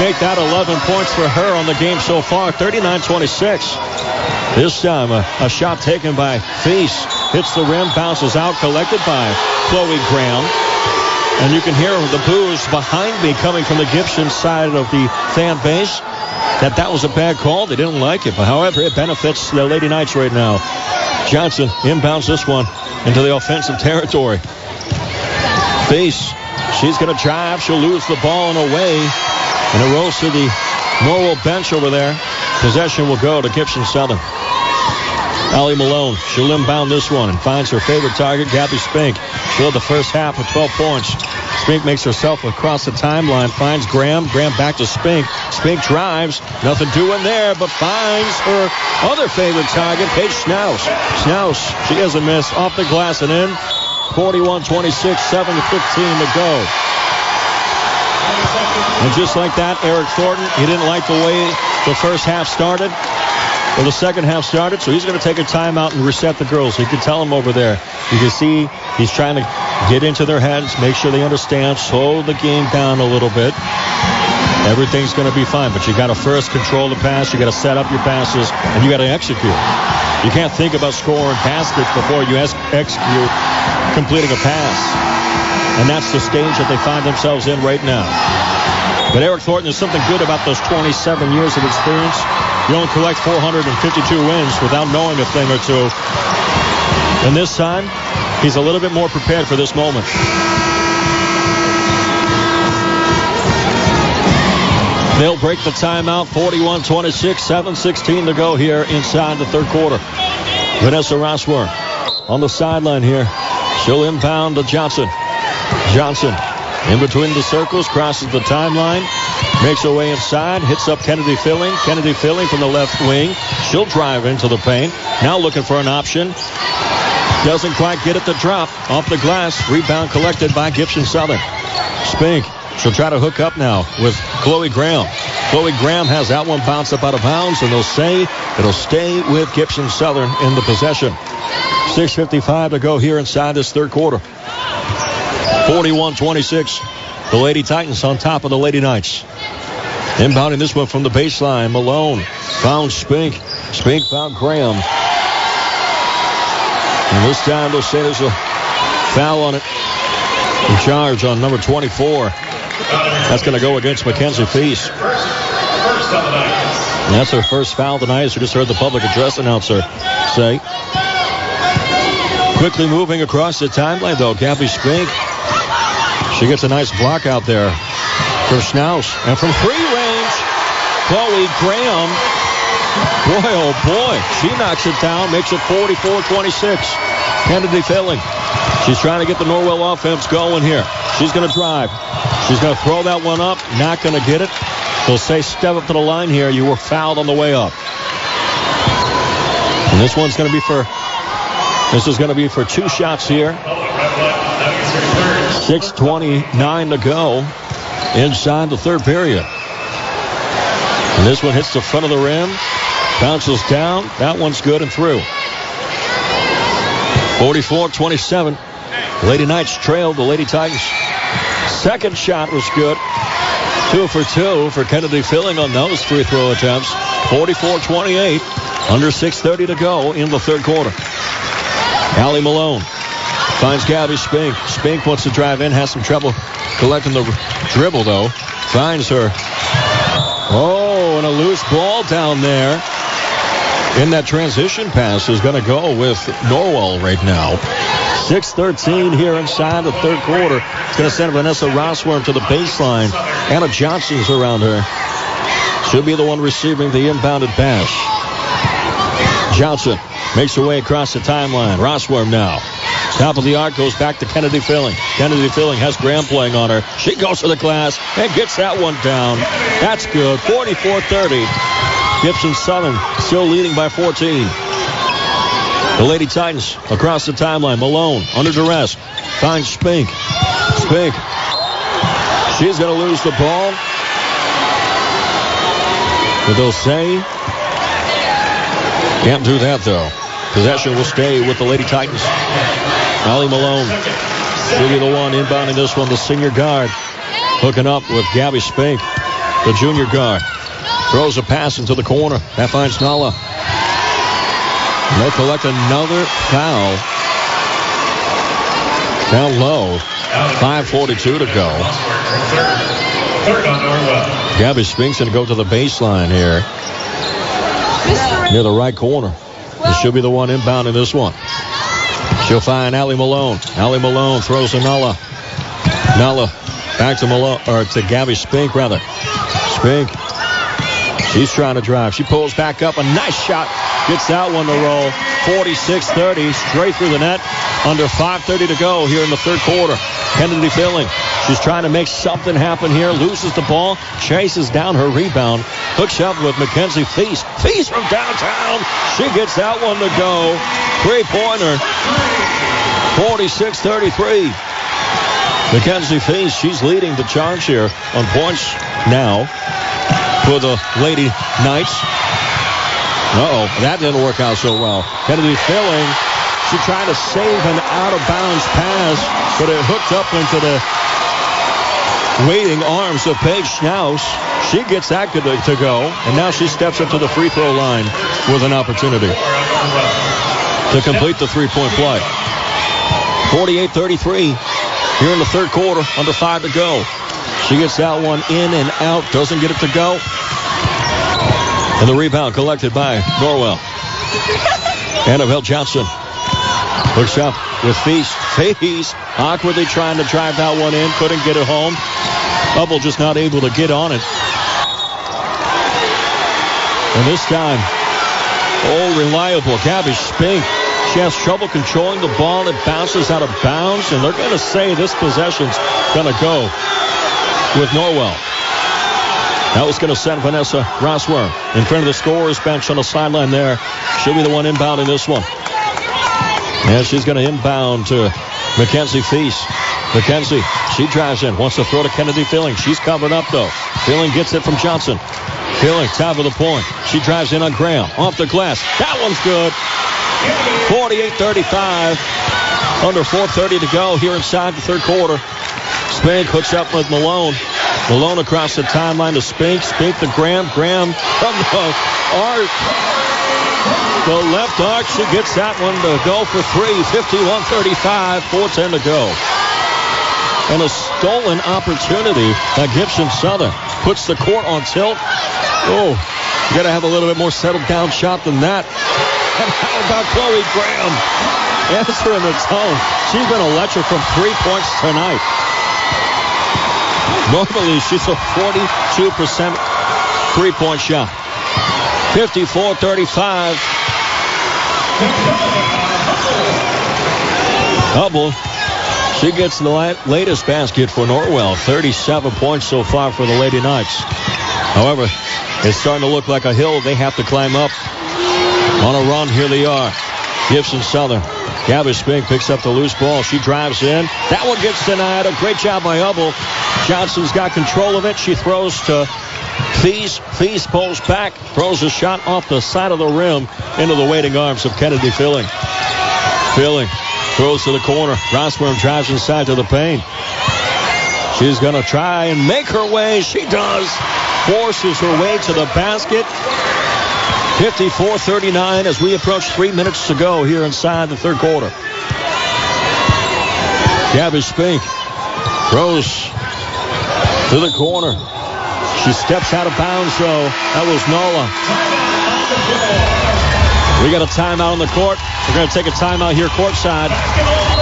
Make that 11 points for her on the game so far. 39-26. This time, a, a shot taken by Feast. Hits the rim, bounces out, collected by Chloe Graham. And you can hear the boos behind me coming from the Gibson side of the fan base that that was a bad call. They didn't like it. But however, it benefits the Lady Knights right now. Johnson inbounds this one into the offensive territory. Feast. She's going to drive. She'll lose the ball in a way. And it rolls to the Norwell bench over there. Possession will go to Gibson Southern. Allie Malone, she'll inbound this one and finds her favorite target, Gabby Spink. She led the first half with 12 points. Spink makes herself across the timeline, finds Graham. Graham back to Spink. Spink drives. Nothing doing there, but finds her other favorite target, Paige Schnaus. Schnaus, she has a miss off the glass and in. 41-26, 7-15 to go. And just like that, Eric Thornton, he didn't like the way the first half started. Well, the second half started, so he's going to take a timeout and reset the girls. You can tell him over there. You can see he's trying to get into their heads, make sure they understand, slow the game down a little bit. Everything's going to be fine, but you got to first control the pass. You got to set up your passes, and you got to execute. You can't think about scoring baskets before you execute completing a pass. And that's the stage that they find themselves in right now. But Eric Thornton, there's something good about those 27 years of experience. You don't collect 452 wins without knowing a thing or two. And this time, he's a little bit more prepared for this moment. They'll break the timeout. 41-26, 7-16 to go here inside the third quarter. Vanessa Rossworm on the sideline here. She'll inbound to Johnson. Johnson in between the circles, crosses the timeline, makes her way inside, hits up Kennedy Filling. Kennedy Filling from the left wing. She'll drive into the paint. Now looking for an option. Doesn't quite get it to drop. Off the glass. Rebound collected by Gibson Southern. Spink. She'll try to hook up now with Chloe Graham. Chloe Graham has that one bounce up out of bounds, and they'll say it'll stay with Gibson Southern in the possession. 6.55 to go here inside this third quarter. 41-26. The Lady Titans on top of the Lady Knights. Inbounding this one from the baseline. Malone found Spink. Spink found Graham. And this time they'll say there's a foul on it. In charge on number 24. That's going to go against Mackenzie Feast. And that's her first foul tonight, as we just heard the public address announcer say. Quickly moving across the timeline, though, Gabby Spink she gets a nice block out there from Schnaus. And from three range, Chloe Graham. Boy, oh boy. She knocks it down, makes it 44-26. Kennedy Filling. She's trying to get the Norwell offense going here. She's going to drive. She's going to throw that one up. Not going to get it. They'll say step up to the line here. You were fouled on the way up. And this one's going to be for this is going to be for two shots here. 6.29 to go inside the third period. And this one hits the front of the rim. Bounces down. That one's good and through. 44-27. Lady Knights trailed the Lady Titans. Second shot was good. Two for two for Kennedy Filling on those free throw attempts. 44-28. Under 6.30 to go in the third quarter. Allie Malone finds Gabby Spink. Spink wants to drive in, has some trouble collecting the dribble though. Finds her. Oh, and a loose ball down there. In that transition pass is going to go with Norwell right now. 6-13 here inside the third quarter. It's going to send Vanessa Rossworm to the baseline. Anna Johnson's around her. She'll be the one receiving the inbounded pass. Johnson makes her way across the timeline. Rossworm now. Top of the arc goes back to Kennedy Filling. Kennedy Filling has Graham playing on her. She goes to the glass and gets that one down. That's good. 44-30. Gibson Southern still leading by 14. The Lady Titans across the timeline. Malone under duress. Finds Spink. Spink. She's going to lose the ball. But they'll say. Can't do that though. Possession will stay with the Lady Titans. Allie Malone will be the one inbounding this one, the senior guard. Hooking up with Gabby Spink, the junior guard. Throws a pass into the corner. That finds Nala. They'll collect another foul. Down low. 5.42 to go. Gabby Spink's going to go to the baseline here. Near the right corner. She'll be the one inbounding this one. She'll find Allie Malone. Allie Malone throws to Nala. Nala back to Malone, or to Gabby Spink, rather. Spink. She's trying to drive. She pulls back up. A nice shot. Gets that one to roll. 46-30. Straight through the net. Under 5.30 to go here in the third quarter. Kennedy Filling. She's trying to make something happen here. Loses the ball. Chases down her rebound. Hooks up with Mackenzie Feast. Feast from downtown. She gets that one to go. Three-pointer. 46-33. Mackenzie Feast, she's leading the charge here on points now for the Lady Knights. Uh-oh, that didn't work out so well. Kennedy Filling. She tried to save an out-of-bounds pass, but it hooked up into the waiting arms of Paige Schnaus. She gets good to go, and now she steps up to the free throw line with an opportunity to complete the three-point play. 48-33 here in the third quarter, under five to go. She gets that one in and out, doesn't get it to go. And the rebound collected by Norwell. Annabelle Johnson looks up with Feast. Feast awkwardly trying to drive that one in, couldn't get it home. Hubble just not able to get on it. And this time, oh, reliable. Gabby Spink. She has trouble controlling the ball. It bounces out of bounds, and they're going to say this possession's going to go with Norwell. That was going to send Vanessa Rossworm in front of the scorer's bench on the sideline there. She'll be the one inbounding this one. And she's going to inbound to Mackenzie Feast. Mackenzie, she drives in, wants to throw to Kennedy Filling. She's covered up, though. Filling gets it from Johnson. Filling, top of the point. She drives in on Graham. Off the glass. That one's good. 48-35. Under 4.30 to go here inside the third quarter. Spink hooks up with Malone. Malone across the timeline to Spink. Spink to Graham. Graham from the arc. The left arc. She gets that one to go for three. 51-35. 4.10 to go. And a stolen opportunity by Gibson Southern. Puts the court on tilt. Oh, you got to have a little bit more settled down shot than that. And how about Chloe Graham? Answering the tone. She's been electric from three points tonight. Normally, she's a 42% three-point shot. 54-35. Hubble. She gets the latest basket for Norwell. 37 points so far for the Lady Knights. However, it's starting to look like a hill they have to climb up. On a run, here they are. Gibson Southern. Gabby Spink picks up the loose ball. She drives in. That one gets denied. A great job by Hubble. Johnson's got control of it. She throws to Feast. Feast pulls back, throws a shot off the side of the rim into the waiting arms of Kennedy Filling. Filling throws to the corner. Rossworm drives inside to the paint. She's going to try and make her way. She does. Forces her way to the basket. 54-39 as we approach three minutes to go here inside the third quarter. Gabby Spink throws to the corner. She steps out of bounds, though. That was Nala. We got a timeout on the court. We're going to take a timeout here courtside.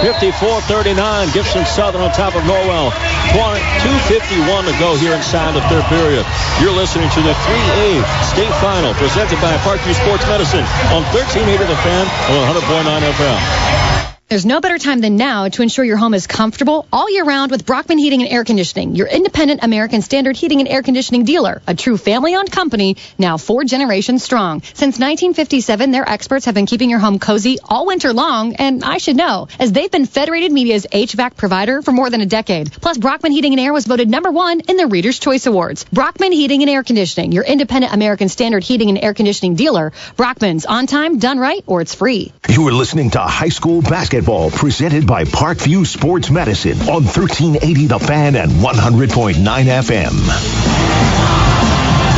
54-39. Gibson Southern on top of Norwell. 251 to go here inside the third period. You're listening to the 3A state final presented by Parkview Sports Medicine on 1380 The Fan and 100.9 FM. There's no better time than now to ensure your home is comfortable all year round with Brockman Heating and Air Conditioning, your independent American Standard heating and air conditioning dealer, a true family-owned company, now four generations strong. Since 1957, their experts have been keeping your home cozy all winter long, and I should know, as they've been Federated Media's HVAC provider for more than a decade. Plus, Brockman Heating and Air was voted number one in the Reader's Choice Awards. Brockman Heating and Air Conditioning, your independent American Standard heating and air conditioning dealer. Brockman's on time, done right, or it's free. You are listening to high school basketball basketball presented by Parkview Sports Medicine on 1380 The Fan and 100.9 FM.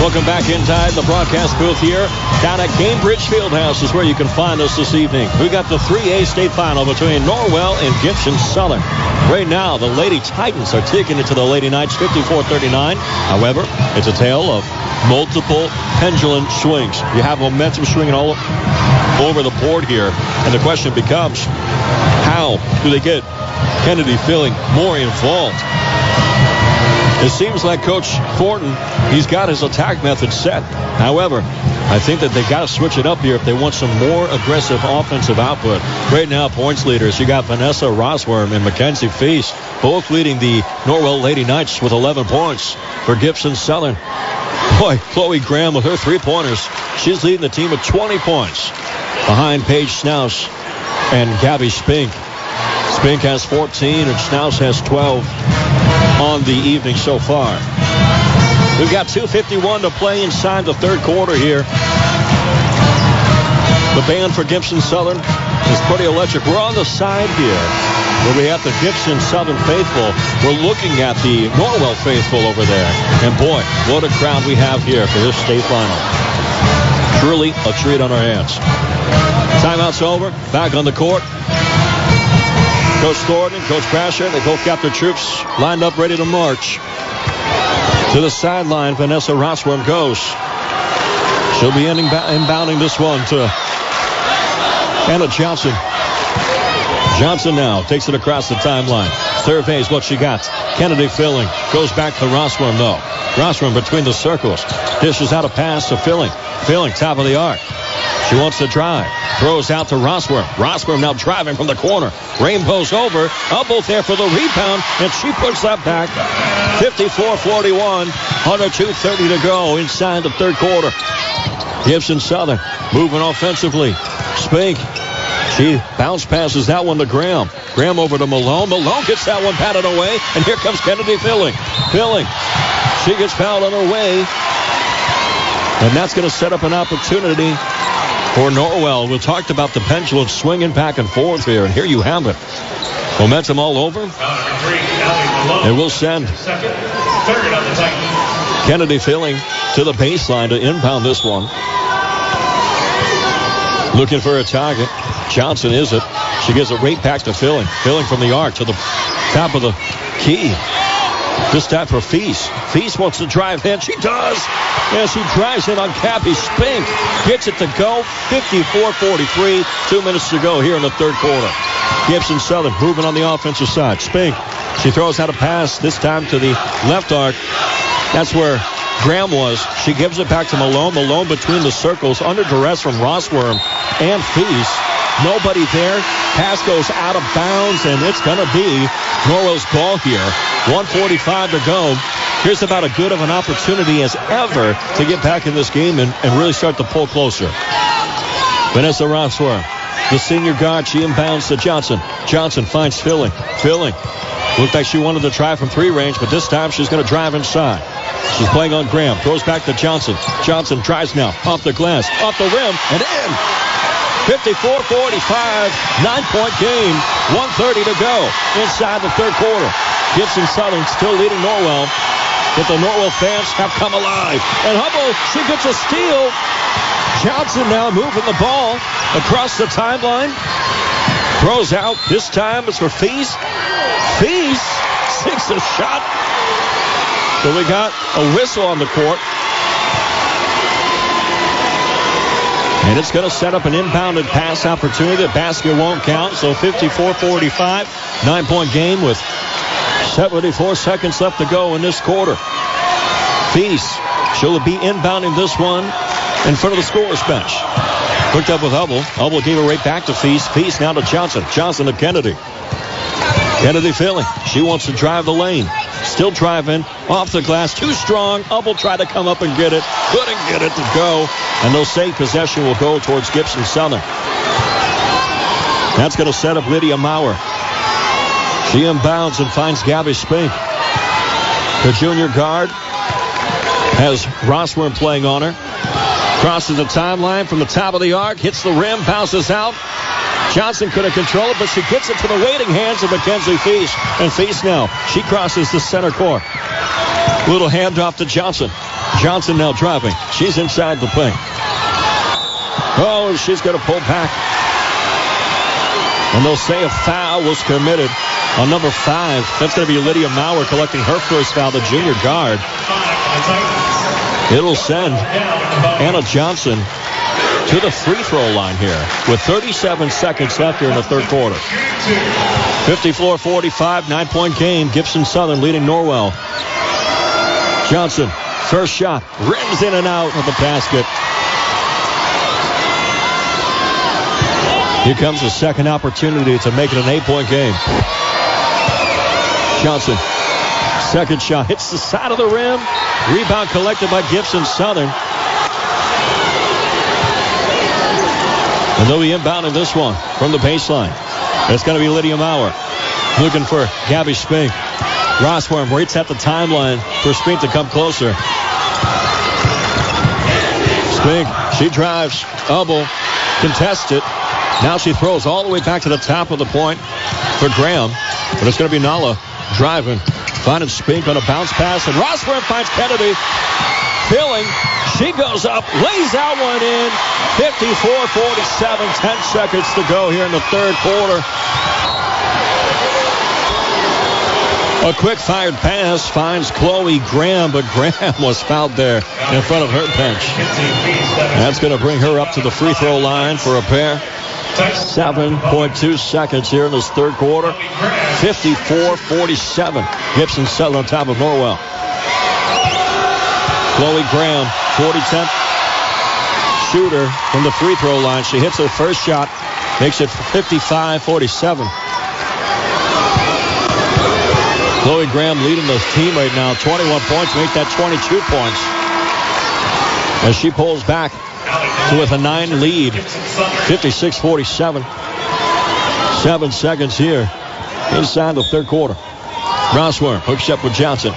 Welcome back inside the broadcast booth here. Down at Gainbridge Fieldhouse is where you can find us this evening. We got the 3A state final between Norwell and Gibson Southern. Right now, the Lady Titans are taking it to the Lady Knights 54-39. However, it's a tale of multiple pendulum swings. You have momentum swinging all over the board here. And the question becomes, how do they get Kennedy Filling more involved? It seems like Coach Thornton, he's got his attack method set. However, I think that they got to switch it up here if they want some more aggressive offensive output. Right now, points leaders, you got Vanessa Rossworm and Mackenzie Feast, both leading the Norwell Lady Knights with 11 points for Gibson Southern. Boy, Chloe Graham with her three-pointers. She's leading the team with 20 points behind Paige Schnaus and Gabby Spink. Spink has 14 and Schnaus has 12 on the evening so far. We've got 2.51 to play inside the third quarter here. The band for Gibson Southern is pretty electric. We're on the side here where we have the Gibson Southern faithful. We're looking at the Norwell faithful over there. And boy, what a crowd we have here for this state final. Truly a treat on our hands. Timeout's over. Back on the court. Coach Thornton, Coach Brasher, they both got their troops lined up ready to march. To the sideline, Vanessa Rossworm goes. She'll be inbounding this one to Anna Johnson. Johnson now takes it across the timeline. Surveys what she got. Kennedy Filling. Goes back to Rossworm though. Rossworm between the circles. Dishes out a pass to Filling. Filling top of the arc. She wants to drive. Throws out to Rossworm. Rossworm now driving from the corner. Rainbow's over. Elbow there for the rebound, and she puts that back. 54-41. 102.30 to go inside the third quarter. Gibson Southern moving offensively. Spink. She bounce passes that one to Graham. Graham over to Malone. Malone gets that one patted away, and here comes Kennedy Filling. Filling. She gets fouled on her way. And that's going to set up an opportunity for Norwell. We talked about the pendulum swinging back and forth here, and here you have it. Momentum all over. It will send Kennedy Filling to the baseline to inbound this one. Looking for a target. Johnson is it. She gives it right back to Filling. Filling from the arc to the top of the key. This time for Feast. Feast wants to drive in. She does. As she drives in on Gabby Spink. Gets it to go. 54-43. Two minutes to go here in the third quarter. Gibson Southern moving on the offensive side. Spink. She throws out a pass, this time to the left arc. That's where Graham was. She gives it back to Malone. Malone between the circles, under duress from Rossworm and Feast. Nobody there. Pass goes out of bounds, and it's going to be Norwell's ball here. 145 to go. Here's about as good of an opportunity as ever to get back in this game and, and really start to pull closer. Vanessa Rossworm the senior guard. She inbounds to Johnson. Johnson finds Filling. Filling. Looked like she wanted to try from three range, but this time she's going to drive inside. She's playing on Graham. Throws back to Johnson. Johnson drives now. Off the glass. Off the rim. And in. 54-45. Nine-point game. 130 to go inside the third quarter. Gibson Southern still leading Norwell. But the Norwell fans have come alive. And Hubble, she gets a steal. Johnson now moving the ball across the timeline. Throws out. This time it's for Feast. Feast sinks a shot. So we got a whistle on the court. And it's going to set up an inbounded pass opportunity. The basket won't count. So 54-45. Nine-point game with 74 seconds left to go in this quarter. Feast. She'll be inbounding this one in front of the scorer's bench. Hooked up with Hubble. Hubble gave it right back to Feast. Feast now to Johnson. Johnson to Kennedy. Kennedy Filling. She wants to drive the lane. Still driving. Off the glass. Too strong. Hubble tried to come up and get it. Couldn't get it to go. And they'll say possession will go towards Gibson Southern. That's going to set up Lydia Maurer. She inbounds and finds Gabby Spink. The junior guard has Rossworm playing on her. Crosses the timeline from the top of the arc, hits the rim, bounces out. Johnson couldn't control it, but she gets it to the waiting hands of Mackenzie Feast. And Feast now, she crosses the center court. Little handoff to Johnson. Johnson now driving. She's inside the paint. Oh, she's going to pull back. And they'll say a foul was committed on number five. That's going to be Lydia Maurer collecting her first foul, the junior guard. It'll send Anna Johnson to the free throw line here with 37 seconds left here in the third quarter. 54-45, nine-point game. Gibson Southern leading Norwell. Johnson, first shot, rims in and out of the basket. Here comes the second opportunity to make it an eight-point game. Johnson, second shot, hits the side of the rim. Rebound collected by Gibson Southern. And they'll be inbounding this one from the baseline. It's going to be Lydia Maurer looking for Gabby Spink. Rossworm waits at the timeline for Spink to come closer. Spink, she drives. Hubble contested. Now she throws all the way back to the top of the point for Graham. But it's going to be Nala driving. Finding Spink on a bounce pass. And Rossworm finds Kennedy. Filling. She goes up, lays out one in. 54-47. 10 seconds to go here in the third quarter. A quick fired pass finds Chloe Graham, but Graham was fouled there in front of her bench. That's going to bring her up to the free throw line for a pair. 7.2 seconds here in this third quarter. 54-47. Gibson Southern on top of Norwell. Chloe Graham, 40-10 shooter from the free throw line. She hits her first shot, makes it 55-47. Chloe Graham leading the team right now. 21 points, make that 22 points. As she pulls back with a nine lead, 56-47. Seven seconds here inside the third quarter. Rossworm hooks up with Johnson.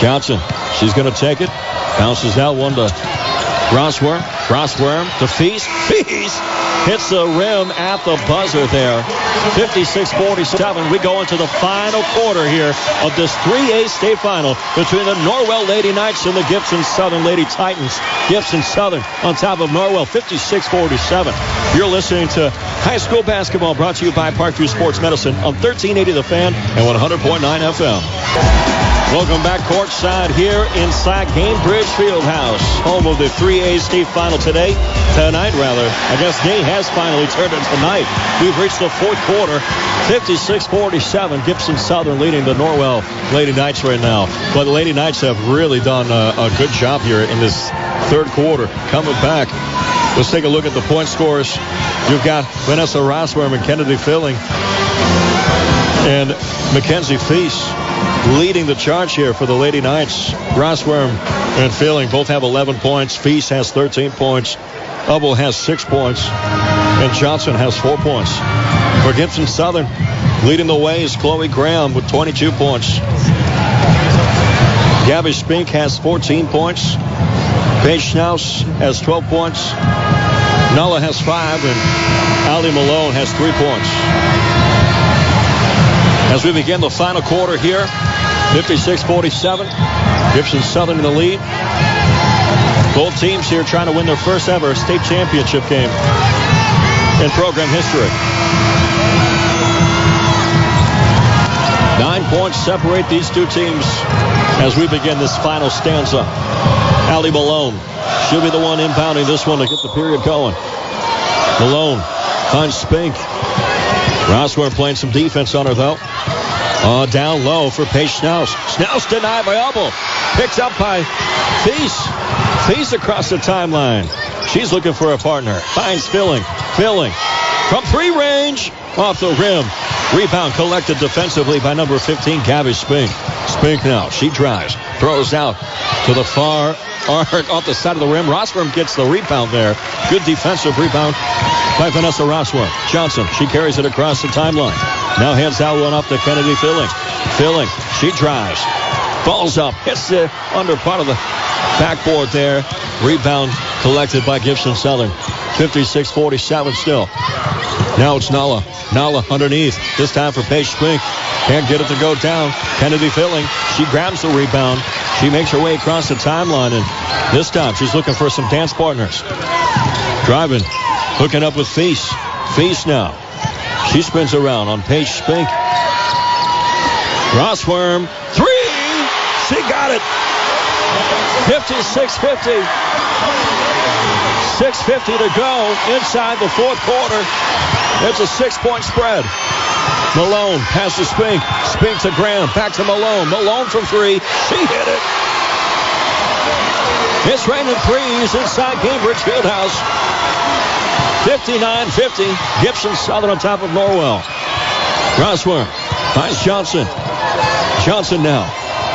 Johnson, she's going to take it. Bounces out one to Rossworm. Rossworm to Feast. Feast hits the rim at the buzzer there. 56-47. We go into the final quarter here of this 3A state final between the Norwell Lady Knights and the Gibson Southern Lady Titans. Gibson Southern on top of Norwell, 56-47. You're listening to high school basketball brought to you by Parkview Sports Medicine on 1380 The Fan and 100.9 FM. Welcome back courtside here inside Gainbridge Fieldhouse, home of the 3A state final today. Tonight, rather. I guess day has finally turned into night. We've reached the fourth quarter. 56-47. Gibson Southern leading the Norwell Lady Knights right now. But the Lady Knights have really done a, a good job here in this third quarter. Coming back. Let's take a look at the point scores. You've got Vanessa Rossworm and Kennedy Filling and Mackenzie Feast leading the charge here for the Lady Knights. Rossworm and Filling both have 11 points. Feast has 13 points. Hubble has six points, and Johnson has four points. For Gibson Southern, leading the way is Chloe Graham with 22 points. Gabby Spink has 14 points. Paige Schnaus has 12 points. Nala has five, and Ali Malone has three points. As we begin the final quarter here, 56-47. Gibson Southern in the lead. Both teams here trying to win their first ever state championship game in program history. Nine points separate these two teams as we begin this final stanza. Ali Malone should be the one impounding this one to get the period going. Malone finds Spink. Rossworm playing some defense on her though. Uh, down low for Paige Schnaus. Schnaus denied by elbow. Picked up by Feast. Feast across the timeline. She's looking for a partner. Finds Filling. Filling. From three range. Off the rim. Rebound collected defensively by number 15, Gabby Spink. Spink now. She drives. Throws out to the far arc off the side of the rim. Rossworm gets the rebound there. Good defensive rebound by Vanessa Rossworm. Johnson. She carries it across the timeline. Now hands out one up to Kennedy Filling. Filling. She drives. Falls up. Hits the under part of the backboard there. Rebound collected by Gibson Southern. 56-47 still. Now it's Nala. Nala underneath. This time for Paige Spink. Can't get it to go down. Kennedy Filling. She grabs the rebound. She makes her way across the timeline. And this time she's looking for some dance partners. Driving. Hooking up with Feast. Feast now. She spins around on Paige Spink. Rossworm. Three. She got it. 56-50. 6.50 to go inside the fourth quarter. It's a six-point spread. Malone passes Spink. Spink to Graham. Back to Malone. Malone from three. She hit it. It's raining threes inside Gainbridge Fieldhouse. 59-50. Gibson Southern on top of Norwell. Rossworm finds Johnson. Johnson now.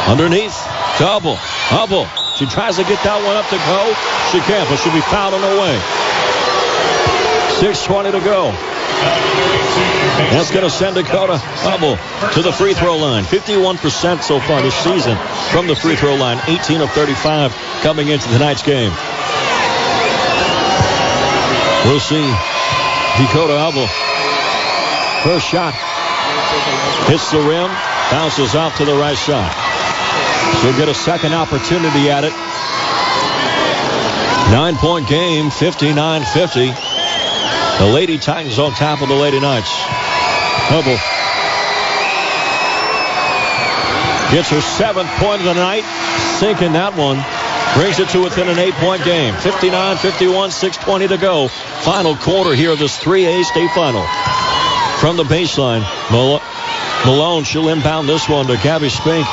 Underneath. Double. Hubble. She tries to get that one up to go. She can't, but she'll be fouled on her way. 6.20 to go. That's going to send Dakota Hubble to the free throw line. 51% so far this season from the free throw line. 18 of 35 coming into tonight's game. We'll see Dakota Hubble. First shot hits the rim, bounces off to the right side. She'll get a second opportunity at it. Nine-point game, 59-50. The Lady Titans on top of the Lady Knights. Hubble gets her seventh point of the night, sinking that one. Brings it to within an eight-point game. 59-51, 6.20 to go. Final quarter here of this 3A state final. From the baseline, Malone, she'll inbound this one to Gabby Spink.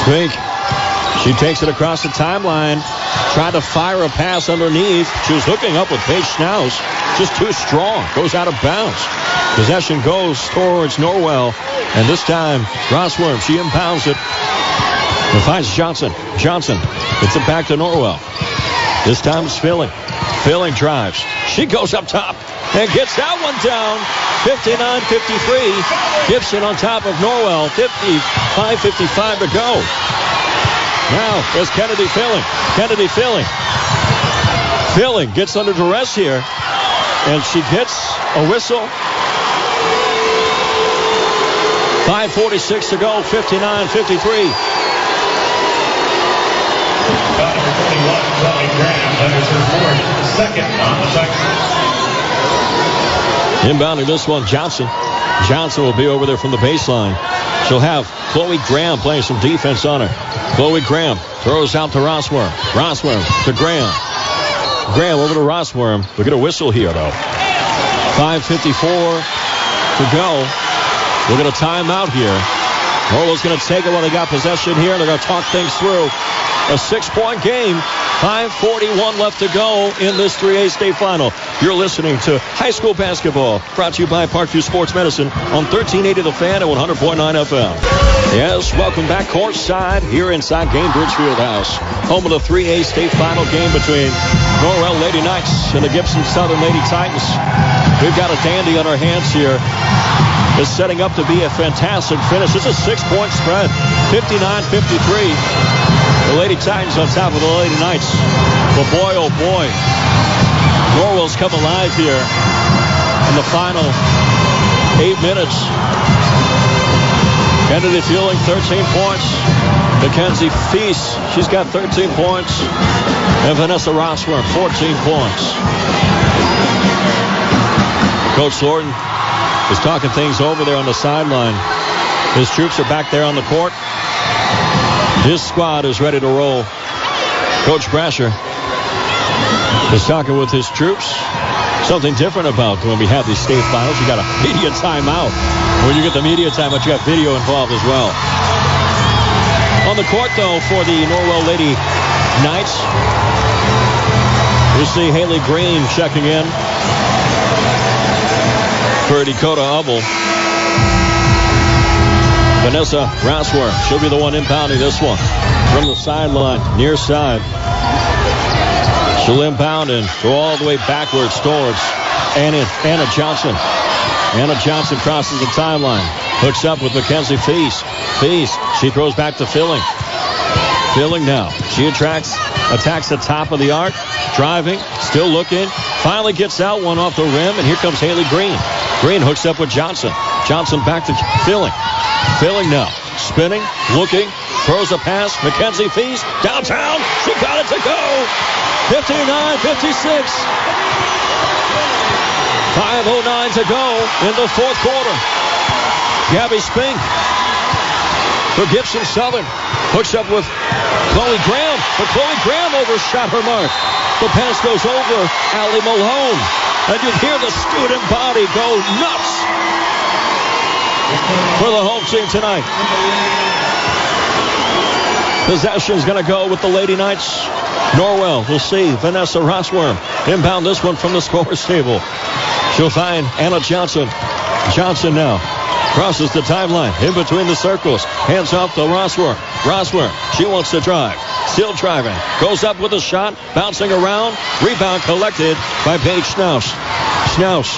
Spink, she takes it across the timeline. Tried to fire a pass underneath. She was hooking up with Paige Schnaus. Just too strong. Goes out of bounds. Possession goes towards Norwell. And this time, Rossworm, she impounds it. Finds Johnson. Johnson gets it back to Norwell. This time it's Filling. Filling drives. She goes up top and gets that one down. 59-53. Gibson on top of Norwell. 55-55 to go. Now there's Kennedy Filling. Kennedy Filling. Filling gets under duress here. And she gets a whistle. 5.46 to go. 59-53. Inbounding this one, Johnson. Johnson will be over there from the baseline. She'll have Chloe Graham playing some defense on her. Chloe Graham throws out to Rossworm. Rossworm to Graham. Graham over to Rossworm. We'll get a whistle here, though. 5.54 to go. We'll get a timeout here. Norwell's going to take it while they got possession here. They're going to talk things through. A six-point game. 5.41 left to go in this 3A state final. You're listening to high school basketball brought to you by Parkview Sports Medicine on 1380 The Fan and 100.9 FM. Yes, welcome back courtside here inside Gainbridge Fieldhouse. Home of the 3A state final game between Norwell Lady Knights and the Gibson Southern Lady Titans. We've got a dandy on our hands here. Is setting up to be a fantastic finish. It's a six-point spread, 59-53. The Lady Titans on top of the Lady Knights. But boy, oh boy, Norwell's come alive here in the final eight minutes. Kennedy Filling, 13 points. Mackenzie Feast, she's got 13 points. And Vanessa Rossworm, 14 points. Coach Thornton is talking things over there on the sideline. His troops are back there on the court. His squad is ready to roll. Coach Brasher is talking with his troops. Something different about when we have these state finals. You got a media timeout. When you get the media timeout, you got video involved as well. On the court, though, for the Norwell Lady Knights, we see Haley Green checking in for Dakota Hubble. Vanessa Rossworm. She'll be the one impounding this one from the sideline, near side. She'll impound and go all the way backwards towards Anna, Anna Johnson. Anna Johnson crosses the timeline. Hooks up with Mackenzie Feast. Feast, she throws back to Filling. Filling now. She attracts, attacks the top of the arc. Driving, still looking. Finally gets out one off the rim, and here comes Haley Green. Green hooks up with Johnson. Johnson back to Filling. Filling now. Spinning, looking, throws a pass. Mackenzie Feast downtown. She got it to go. 59 56. 5.09 to go in the fourth quarter. Gabby Spink for Gibson Southern. Hooks up with Chloe Graham, but Chloe Graham overshot her mark. The pass goes over Allie Malone. And you hear the student body go nuts for the home team tonight. Possession's going to go with the Lady Knights. Norwell, we'll see. Vanessa Rossworm inbound this one from the scorer's table. She'll find Anna Johnson. Johnson now crosses the timeline in between the circles. Hands off to Rossworm. Rossworm, she wants to drive. Still driving. Goes up with a shot. Bouncing around. Rebound collected by Paige Schnaus. Schnaus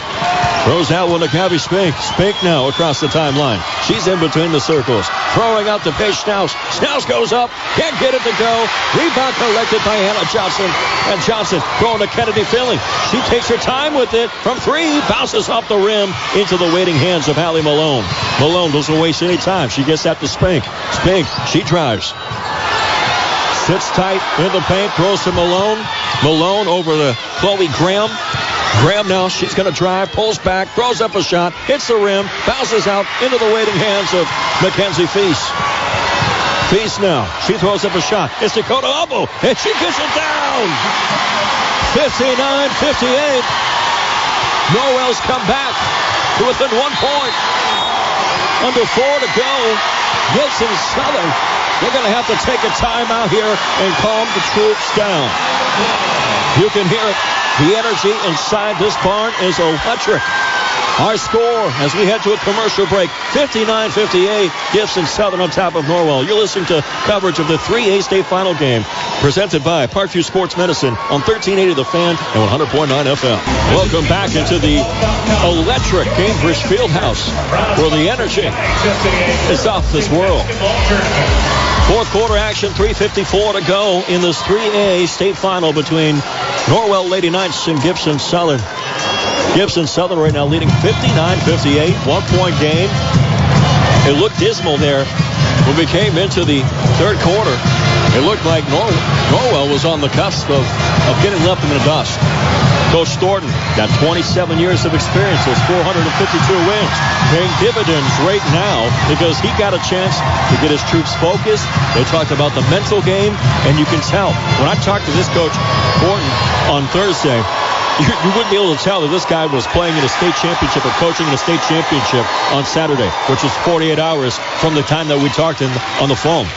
Throws out one to Gabby Spink. Spink now across the timeline. She's in between the circles. Throwing out to Paige Schnaus. Schnaus goes up. Can't get it to go. Rebound collected by Anna Johnson. And Johnson throwing to Kennedy Filling. She takes her time with it from three. Bounces off the rim into the waiting hands of Allie Malone. Malone doesn't waste any time. She gets that to Spink. Spink, she drives. Sits tight in the paint. Throws to Malone. Malone over to Chloe Graham. Graham now, she's going to drive, pulls back, throws up a shot, hits the rim, bounces out into the waiting hands of Mackenzie Feast. Feast now, she throws up a shot. It's Dakota Hubble, and she gets it down. 59-58. Norwell's come back to within one point. Under four to go. Gibson Southern. They're going to have to take a timeout here and calm the troops down. You can hear it the energy inside this barn is electric. Our score as we head to a commercial break 59 58. Gibson Southern on top of Norwell. You're listening to coverage of the 3A state final game presented by Parkview Sports Medicine on 1380 The Fan and 100.9 FM. Welcome back into the electric Gainbridge Fieldhouse where the energy is off this world. Fourth quarter action, 3.54 to go in this 3A state final between Norwell Lady Knights and Gibson Southern. Gibson Southern right now leading 59-58, one-point game. It looked dismal there when we came into the third quarter. It looked like Nor- Norwell was on the cusp of, of getting left in the dust. Coach Thornton got 27 years of experience, those 452 wins, paying dividends right now because he got a chance to get his troops focused. They talked about the mental game, and you can tell. When I talked to this coach, Thornton, on Thursday, you, you, wouldn't be able to tell that this guy was playing in a state championship or coaching in a state championship on Saturday, which was 48 hours from the time that we talked in, on the phone.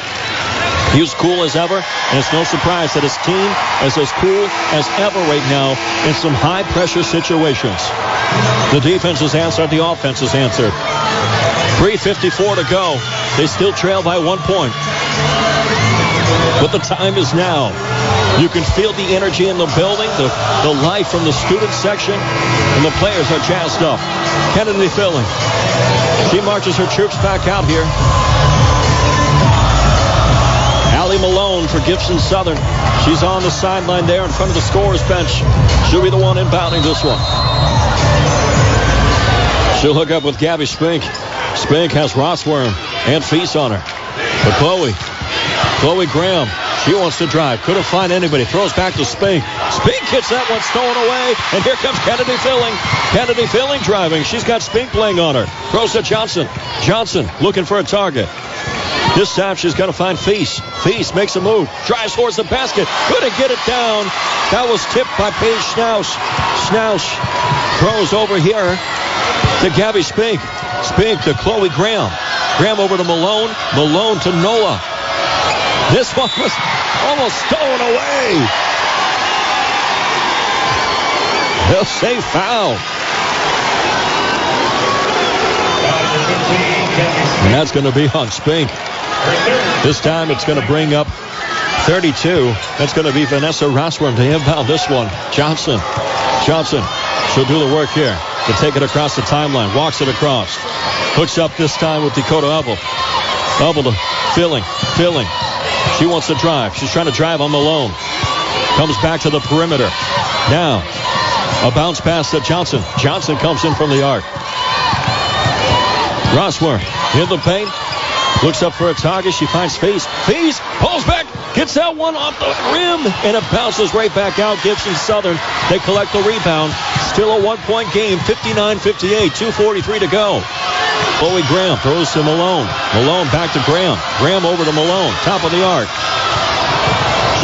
He's cool as ever, and it's no surprise that his team is as cool as ever right now in some high-pressure situations. The defense has answered, the offense has answered. 3.54 to go. They still trail by one point. But the time is now. You can feel the energy in the building, the, the life from the student section, and the players are jazzed up. Kennedy Filling. She marches her troops back out here. Malone for Gibson Southern. She's on the sideline there in front of the scorer's bench. She'll be the one inbounding this one. She'll hook up with Gabby Spink. Spink has Rossworm and Feast on her. But Chloe, Chloe Graham, she wants to drive. Couldn't find anybody. Throws back to Spink. Spink gets that one stolen away. And here comes Kennedy Filling. Kennedy Filling driving. She's got Spink playing on her. Throws to Johnson. Johnson looking for a target. This time she's going to find Feast. Feast makes a move. Drives towards the basket. Couldn't get it down. That was tipped by Paige Schnaus. Schnaus throws over here to Gabby Spink. Spink to Chloe Graham. Graham over to Malone. Malone to Noah. This one was almost stolen away. They'll say foul. And that's going to be on Spink. This time it's going to bring up 32. That's going to be Vanessa Rossworm to inbound this one. Johnson. Johnson. She'll do the work here to take it across the timeline. Walks it across. Hooks up this time with Dakota Hubble. Hubble to Filling. Filling. She wants to drive. She's trying to drive on Malone. Comes back to the perimeter. Now, a bounce pass to Johnson. Johnson comes in from the arc. Rossworm in the paint. Looks up for a target. She finds Feast. Feast pulls back. Gets that one off the rim. And it bounces right back out. Gibson Southern. They collect the rebound. Still a one-point game. 59-58. 2.43 to go. Chloe Graham throws to Malone. Malone back to Graham. Graham over to Malone. Top of the arc.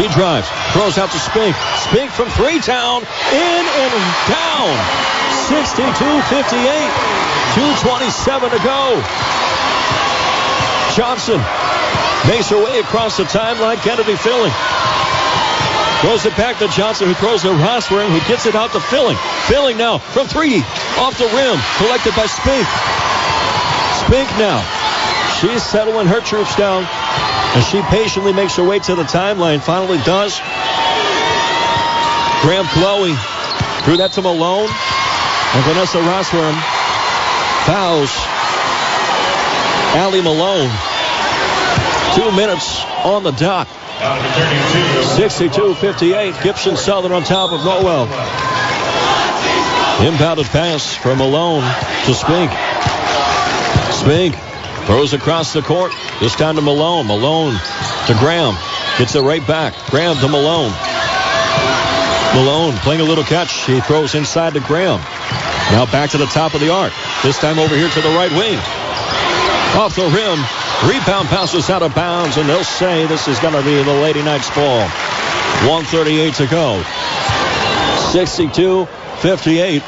She drives. Throws out to Spink. Spink from three down. In and down. 62-58. 2.27 to go. Johnson makes her way across the timeline. Kennedy Filling. Throws it back to Johnson, who throws to Rossworm, who gets it out to Filling. Filling now from three, off the rim, collected by Spink. Spink now. She's settling her troops down as she patiently makes her way to the timeline. Finally does. Graham Chloe threw that to Malone. And Vanessa Rossworm fouls Allie Malone. Two minutes on the dot. 62-58. Gibson Southern on top of Norwell. Impounded pass from Malone to Spink. Spink throws across the court. This time to Malone. Malone to Graham. Gets it right back. Graham to Malone. Malone playing a little catch. He throws inside to Graham. Now back to the top of the arc. This time over here to the right wing. Off the rim. Rebound passes out of bounds, and they'll say this is going to be the Lady Knights ball. 138 to go. 62-58.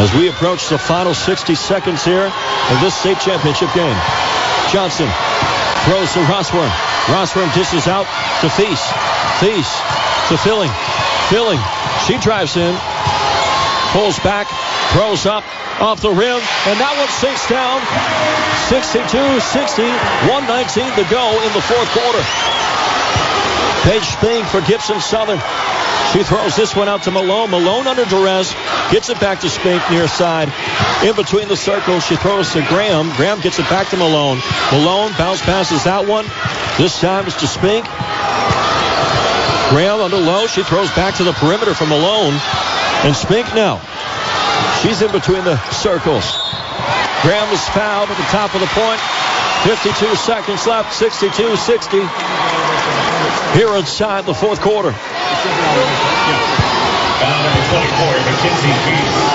As we approach the final 60 seconds here of this state championship game. Johnson throws to Rossworm. Rossworm dishes out to Feast. Feast to Filling. Filling. She drives in. Pulls back. Throws up off the rim, and that one sinks down. 62-60, 119 to go in the fourth quarter. Paige Spink for Gibson Southern. She throws this one out to Malone. Malone under duress. Gets it back to Spink near side. In between the circles, she throws to Graham. Graham gets it back to Malone. Malone bounce passes that one. This time it's to Spink. Graham under low. She throws back to the perimeter for Malone. And Spink now She's in between the circles. Graham was fouled at the top of the point. 52 seconds left, 62-60. Here inside the fourth quarter.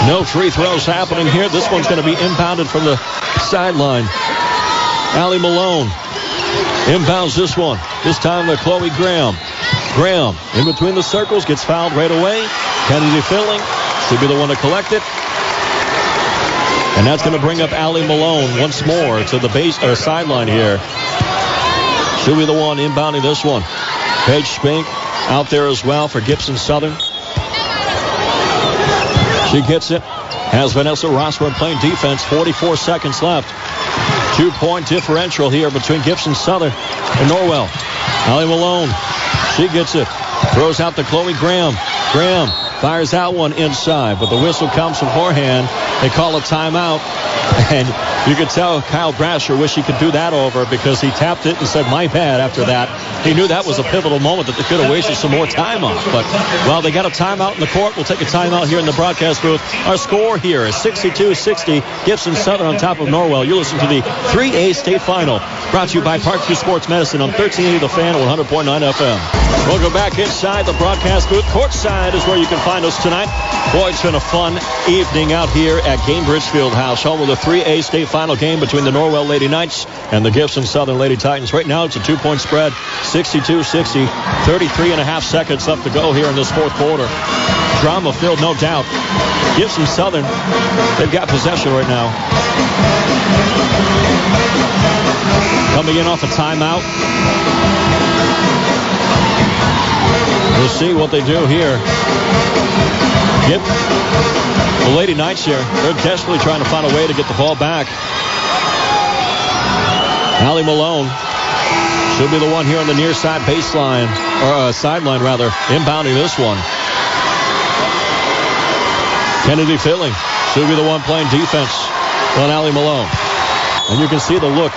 No free throws happening here. This one's going to be impounded from the sideline. Allie Malone inbounds this one. This time to Chloe Graham. Graham in between the circles gets fouled right away. Kennedy Filling should be the one to collect it. And that's going to bring up Allie Malone once more to the base or sideline here. She'll be the one inbounding this one. Paige Spink out there as well for Gibson Southern. She gets it. Has Vanessa Rossman playing defense. 44 seconds left. Two-point differential here between Gibson Southern and Norwell. Allie Malone. She gets it. Throws out to Chloe Graham. Graham fires out one inside, but the whistle comes from forehand. They call a timeout. And you could tell Kyle Brasher wish he could do that over because he tapped it and said, my bad after that. He knew that was a pivotal moment that they could have wasted some more time on. But, well, they got a timeout in the court. We'll take a timeout here in the broadcast booth. Our score here is 62-60. Gibson Southern on top of Norwell. You're listening to the 3A state final brought to you by Parkview Sports Medicine on 1380 The Fan 100.9 FM. Welcome back inside the broadcast booth. Courtside is where you can find us tonight. Boy, it's been a fun evening out here at Gainbridge Fieldhouse, home of the 3A state final game between the Norwell Lady Knights and the Gibson Southern Lady Titans. Right now, it's a two-point spread, 62-60, 33 and a half seconds left to go here in this fourth quarter. Drama filled, no doubt. Gibson Southern, they've got possession right now. Coming in off a timeout. We'll see what they do here. Yep. The Lady Knights here, they're desperately trying to find a way to get the ball back. Allie Malone should be the one here on the near side baseline, or uh, sideline rather, inbounding this one. Kennedy Filling should be the one playing defense on Allie Malone. And you can see the look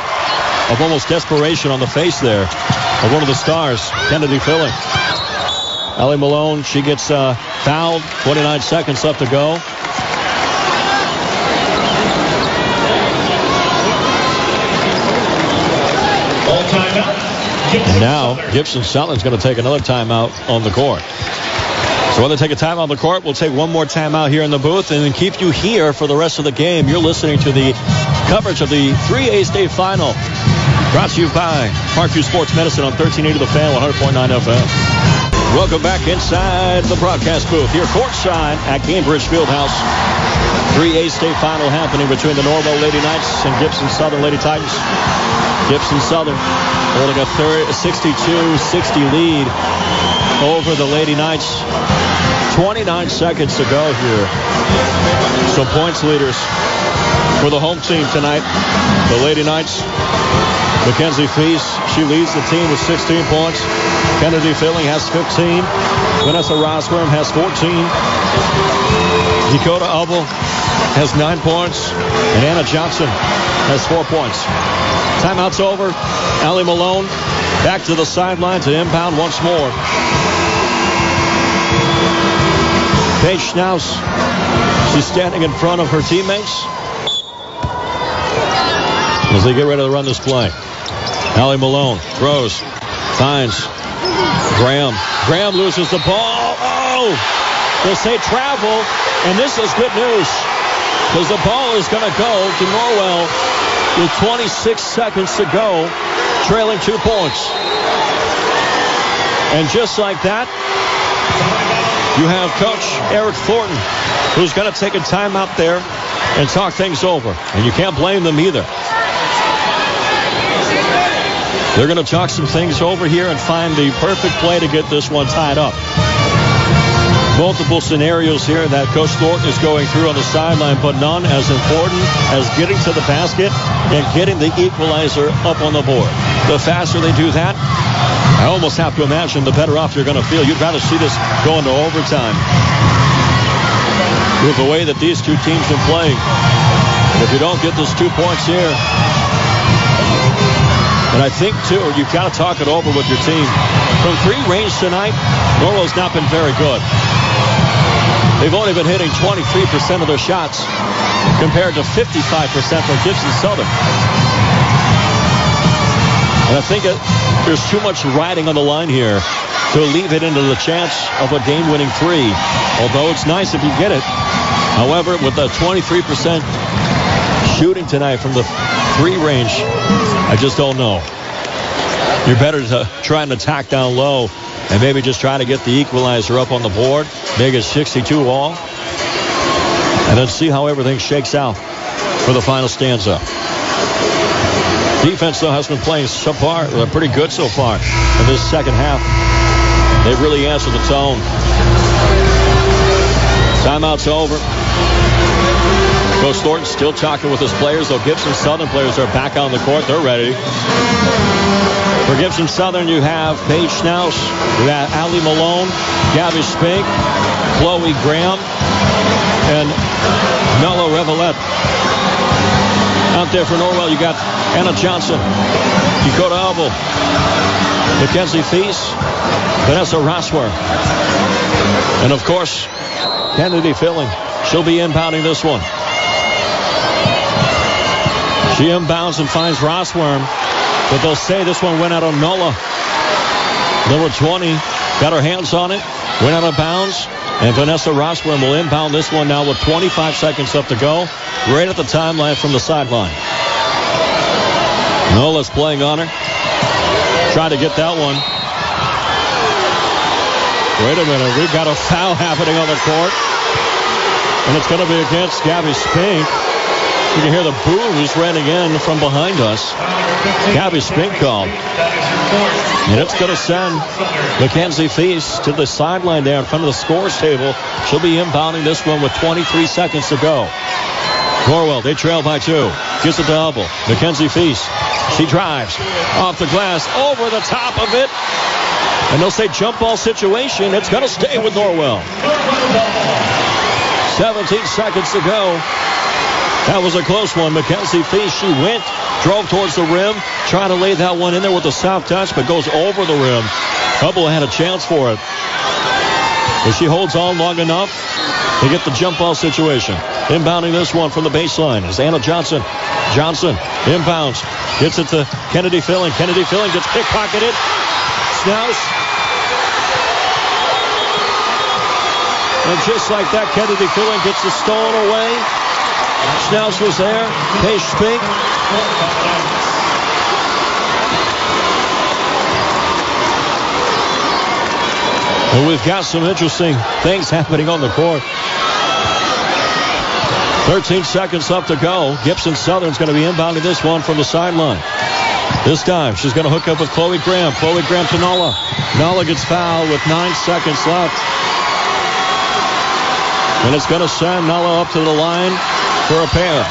of almost desperation on the face there of one of the stars, Kennedy Filling. Allie Malone, she gets uh, fouled. 29 seconds left to go. And now Gibson Southern's going to take another timeout on the court. So when they take a time on the court, we'll take one more timeout here in the booth and then keep you here for the rest of the game. You're listening to the coverage of the 3A state final. Brought to you by Parkview Sports Medicine on 1380 The Fan, 100.9 FM. Welcome back inside the broadcast booth here courtside at Gainbridge Fieldhouse. 3A state final happening between the Norwell Lady Knights and Gibson Southern Lady Titans. Gibson Southern holding a 62-60 lead over the Lady Knights. 29 seconds to go here. Some points leaders for the home team tonight. The Lady Knights. Mackenzie Feast, she leads the team with 16 points. Kennedy Filling has 15. Vanessa Rossworm has 14. Dakota Hubble has 9 points. And Anna Johnson has 4 points. Timeout's over. Allie Malone back to the sideline to impound once more. Paige Schnaus, she's standing in front of her teammates as they get ready to run this play. Allie Malone throws, finds Graham. Graham loses the ball. Oh! They say travel, and this is good news because the ball is going to go to Norwell with 26 seconds to go, trailing two points. And just like that, you have Coach Eric Thornton, who's going to take a timeout there and talk things over. And you can't blame them either. They're going to talk some things over here and find the perfect play to get this one tied up. Multiple scenarios here that Coach Thornton is going through on the sideline, but none as important as getting to the basket and getting the equalizer up on the board. The faster they do that, I almost have to imagine the better off you're going to feel. You'd rather see this go into overtime. With the way that these two teams are playing, if you don't get those two points here, and I think, too, you've got to talk it over with your team. From three range tonight, Norwell's not been very good. They've only been hitting 23% of their shots compared to 55% for Gibson Southern. And I think it, there's too much riding on the line here to leave it into the chance of a game-winning three. Although it's nice if you get it. However, with the 23% shooting tonight from the three range, I just don't know. You're better to try and attack down low and maybe just try to get the equalizer up on the board, make it 62 all, and then see how everything shakes out for the final stanza. Defense, though, has been playing so far, uh, pretty good so far in this second half. They've really answered the tone. Timeout's over. Coach Thornton still talking with his players, though Gibson Southern players are back on the court. They're ready. For Gibson Southern, you have Paige Schnaus, you have Allie Malone, Gabby Spink, Chloe Graham, and Nola Revelette. Out there for Norwell, you got Anna Johnson, Dakota Elbow, Mackenzie Feast, Vanessa Rossworm, and of course, Kennedy Filling. She'll be inbounding this one. She inbounds and finds Rossworm, but they'll say this one went out on Nola. Number 20 got her hands on it, went out of bounds, and Vanessa Rossworm will inbound this one now with 25 seconds left to go, right at the timeline from the sideline. Nola's playing on her. Try to get that one. Wait a minute. We've got a foul happening on the court. And it's going to be against Gabby Spink. You can hear the boos running in from behind us. Gabby Spink called. And it's going to send Mackenzie Feast to the sideline there in front of the scores table. She'll be inbounding this one with 23 seconds to go. Norwell, they trail by two. Gives it to Hubble. Mackenzie Feast. She drives off the glass, over the top of it. And they'll say jump ball situation. It's going to stay with Norwell. 17 seconds to go. That was a close one. Mackenzie Feast, she went, drove towards the rim, trying to lay that one in there with a soft touch, but goes over the rim. Hubble had a chance for it. But she holds on long enough to get the jump ball situation. Inbounding this one from the baseline is Anna Johnson. Johnson inbounds, gets it to Kennedy Filling. Kennedy Filling gets pickpocketed. Schnaus. And just like that, Kennedy Filling gets the stolen away. Schnaus was there. Paige Spink. And we've got some interesting things happening on the court. 13 seconds left to go. Gibson Southern's going to be inbounding this one from the sideline. This time, she's going to hook up with Chloe Graham. Chloe Graham to Nala. Nala gets fouled with nine seconds left. And it's going to send Nala up to the line for a pair.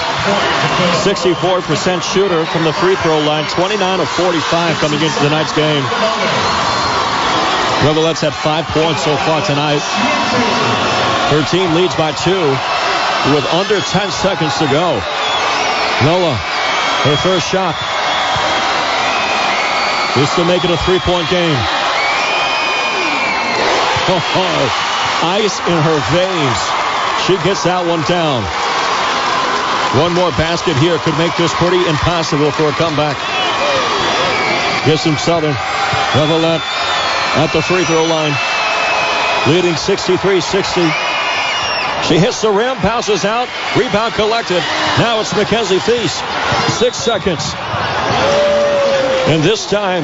64% shooter from the free throw line. 29 of 45 coming into tonight's game. Revelette's had five points so far tonight. Her team leads by two with under 10 seconds to go. Nola, her first shot. Just to make it a three-point game. Ice in her veins. She gets that one down. One more basket here could make this pretty impossible for a comeback. Gibson Southern. Revelette at the free throw line. Leading 63-60. She hits the rim, bounces out, rebound collected. Now it's Mackenzie Feast. Six seconds. And this time,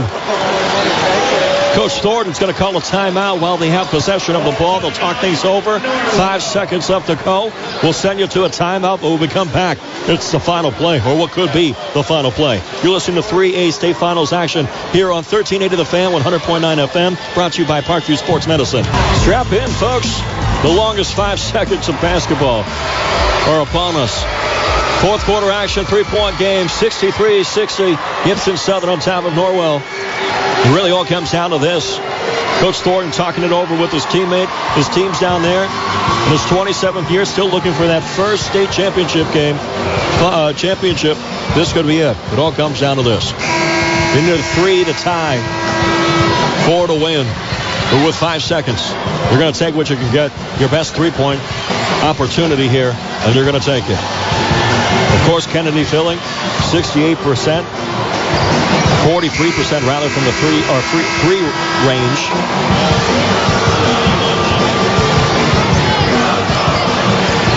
Coach Thornton's going to call a timeout while they have possession of the ball. They'll talk things over. Five seconds left to go. We'll send you to a timeout, but when we come back, it's the final play, or what could be the final play. You're listening to 3A State Finals action here on 1380 The Fan, 100.9 FM, brought to you by Parkview Sports Medicine. Strap in, folks. The longest five seconds of basketball are upon us. Fourth quarter action, three-point game, 63-60. Gibson Southern on top of Norwell. It really all comes down to this. Coach Thornton talking it over with his teammate, his team's down there. In his 27th year, still looking for that first state championship game, uh, championship. This could be it. It all comes down to this. Need three to tie, four to win. But with five seconds, you're going to take what you can get, your best three-point opportunity here, and you're going to take it. Of course, Kennedy Filling, 68%, 43% rather from the three or three, three range.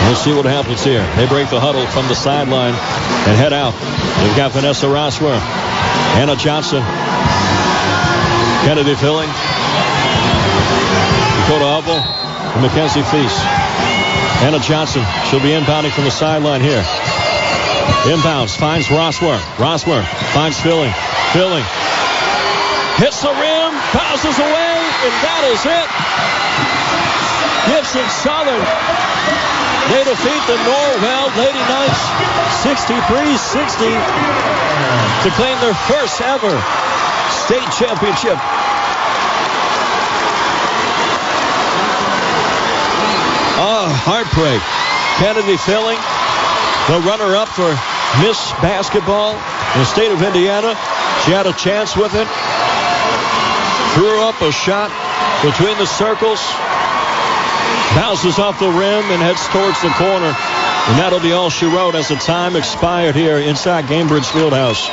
We'll see what happens here. They break the huddle from the sideline and head out. They've got Vanessa Rossworm, Anna Johnson, Kennedy Filling, Dakota Hubble, and Mackenzie Feast. Anna Johnson, she'll be inbounding from the sideline here. Inbounds finds Rossworm. Rossworm finds Filling. Filling hits the rim, passes away, and that is it. Gibson Southern. They defeat the Norwell Lady Knights 63-60 to claim their first ever state championship. Oh, heartbreak. Kennedy Filling, the runner-up for Miss Basketball in the state of Indiana. She had a chance with it. Threw up a shot between the circles. Bounces off the rim and heads towards the corner. And that'll be all she wrote as the time expired here inside Gainbridge Fieldhouse.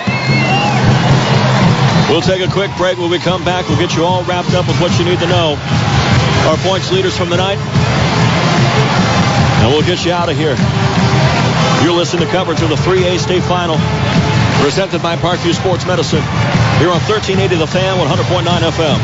We'll take a quick break. When we come back, we'll get you all wrapped up with what you need to know. Our points leaders from the night. And we'll get you out of here. You're listening to coverage of the 3A state final. Presented by Parkview Sports Medicine. Here on 1380 The Fan, 100.9 FM.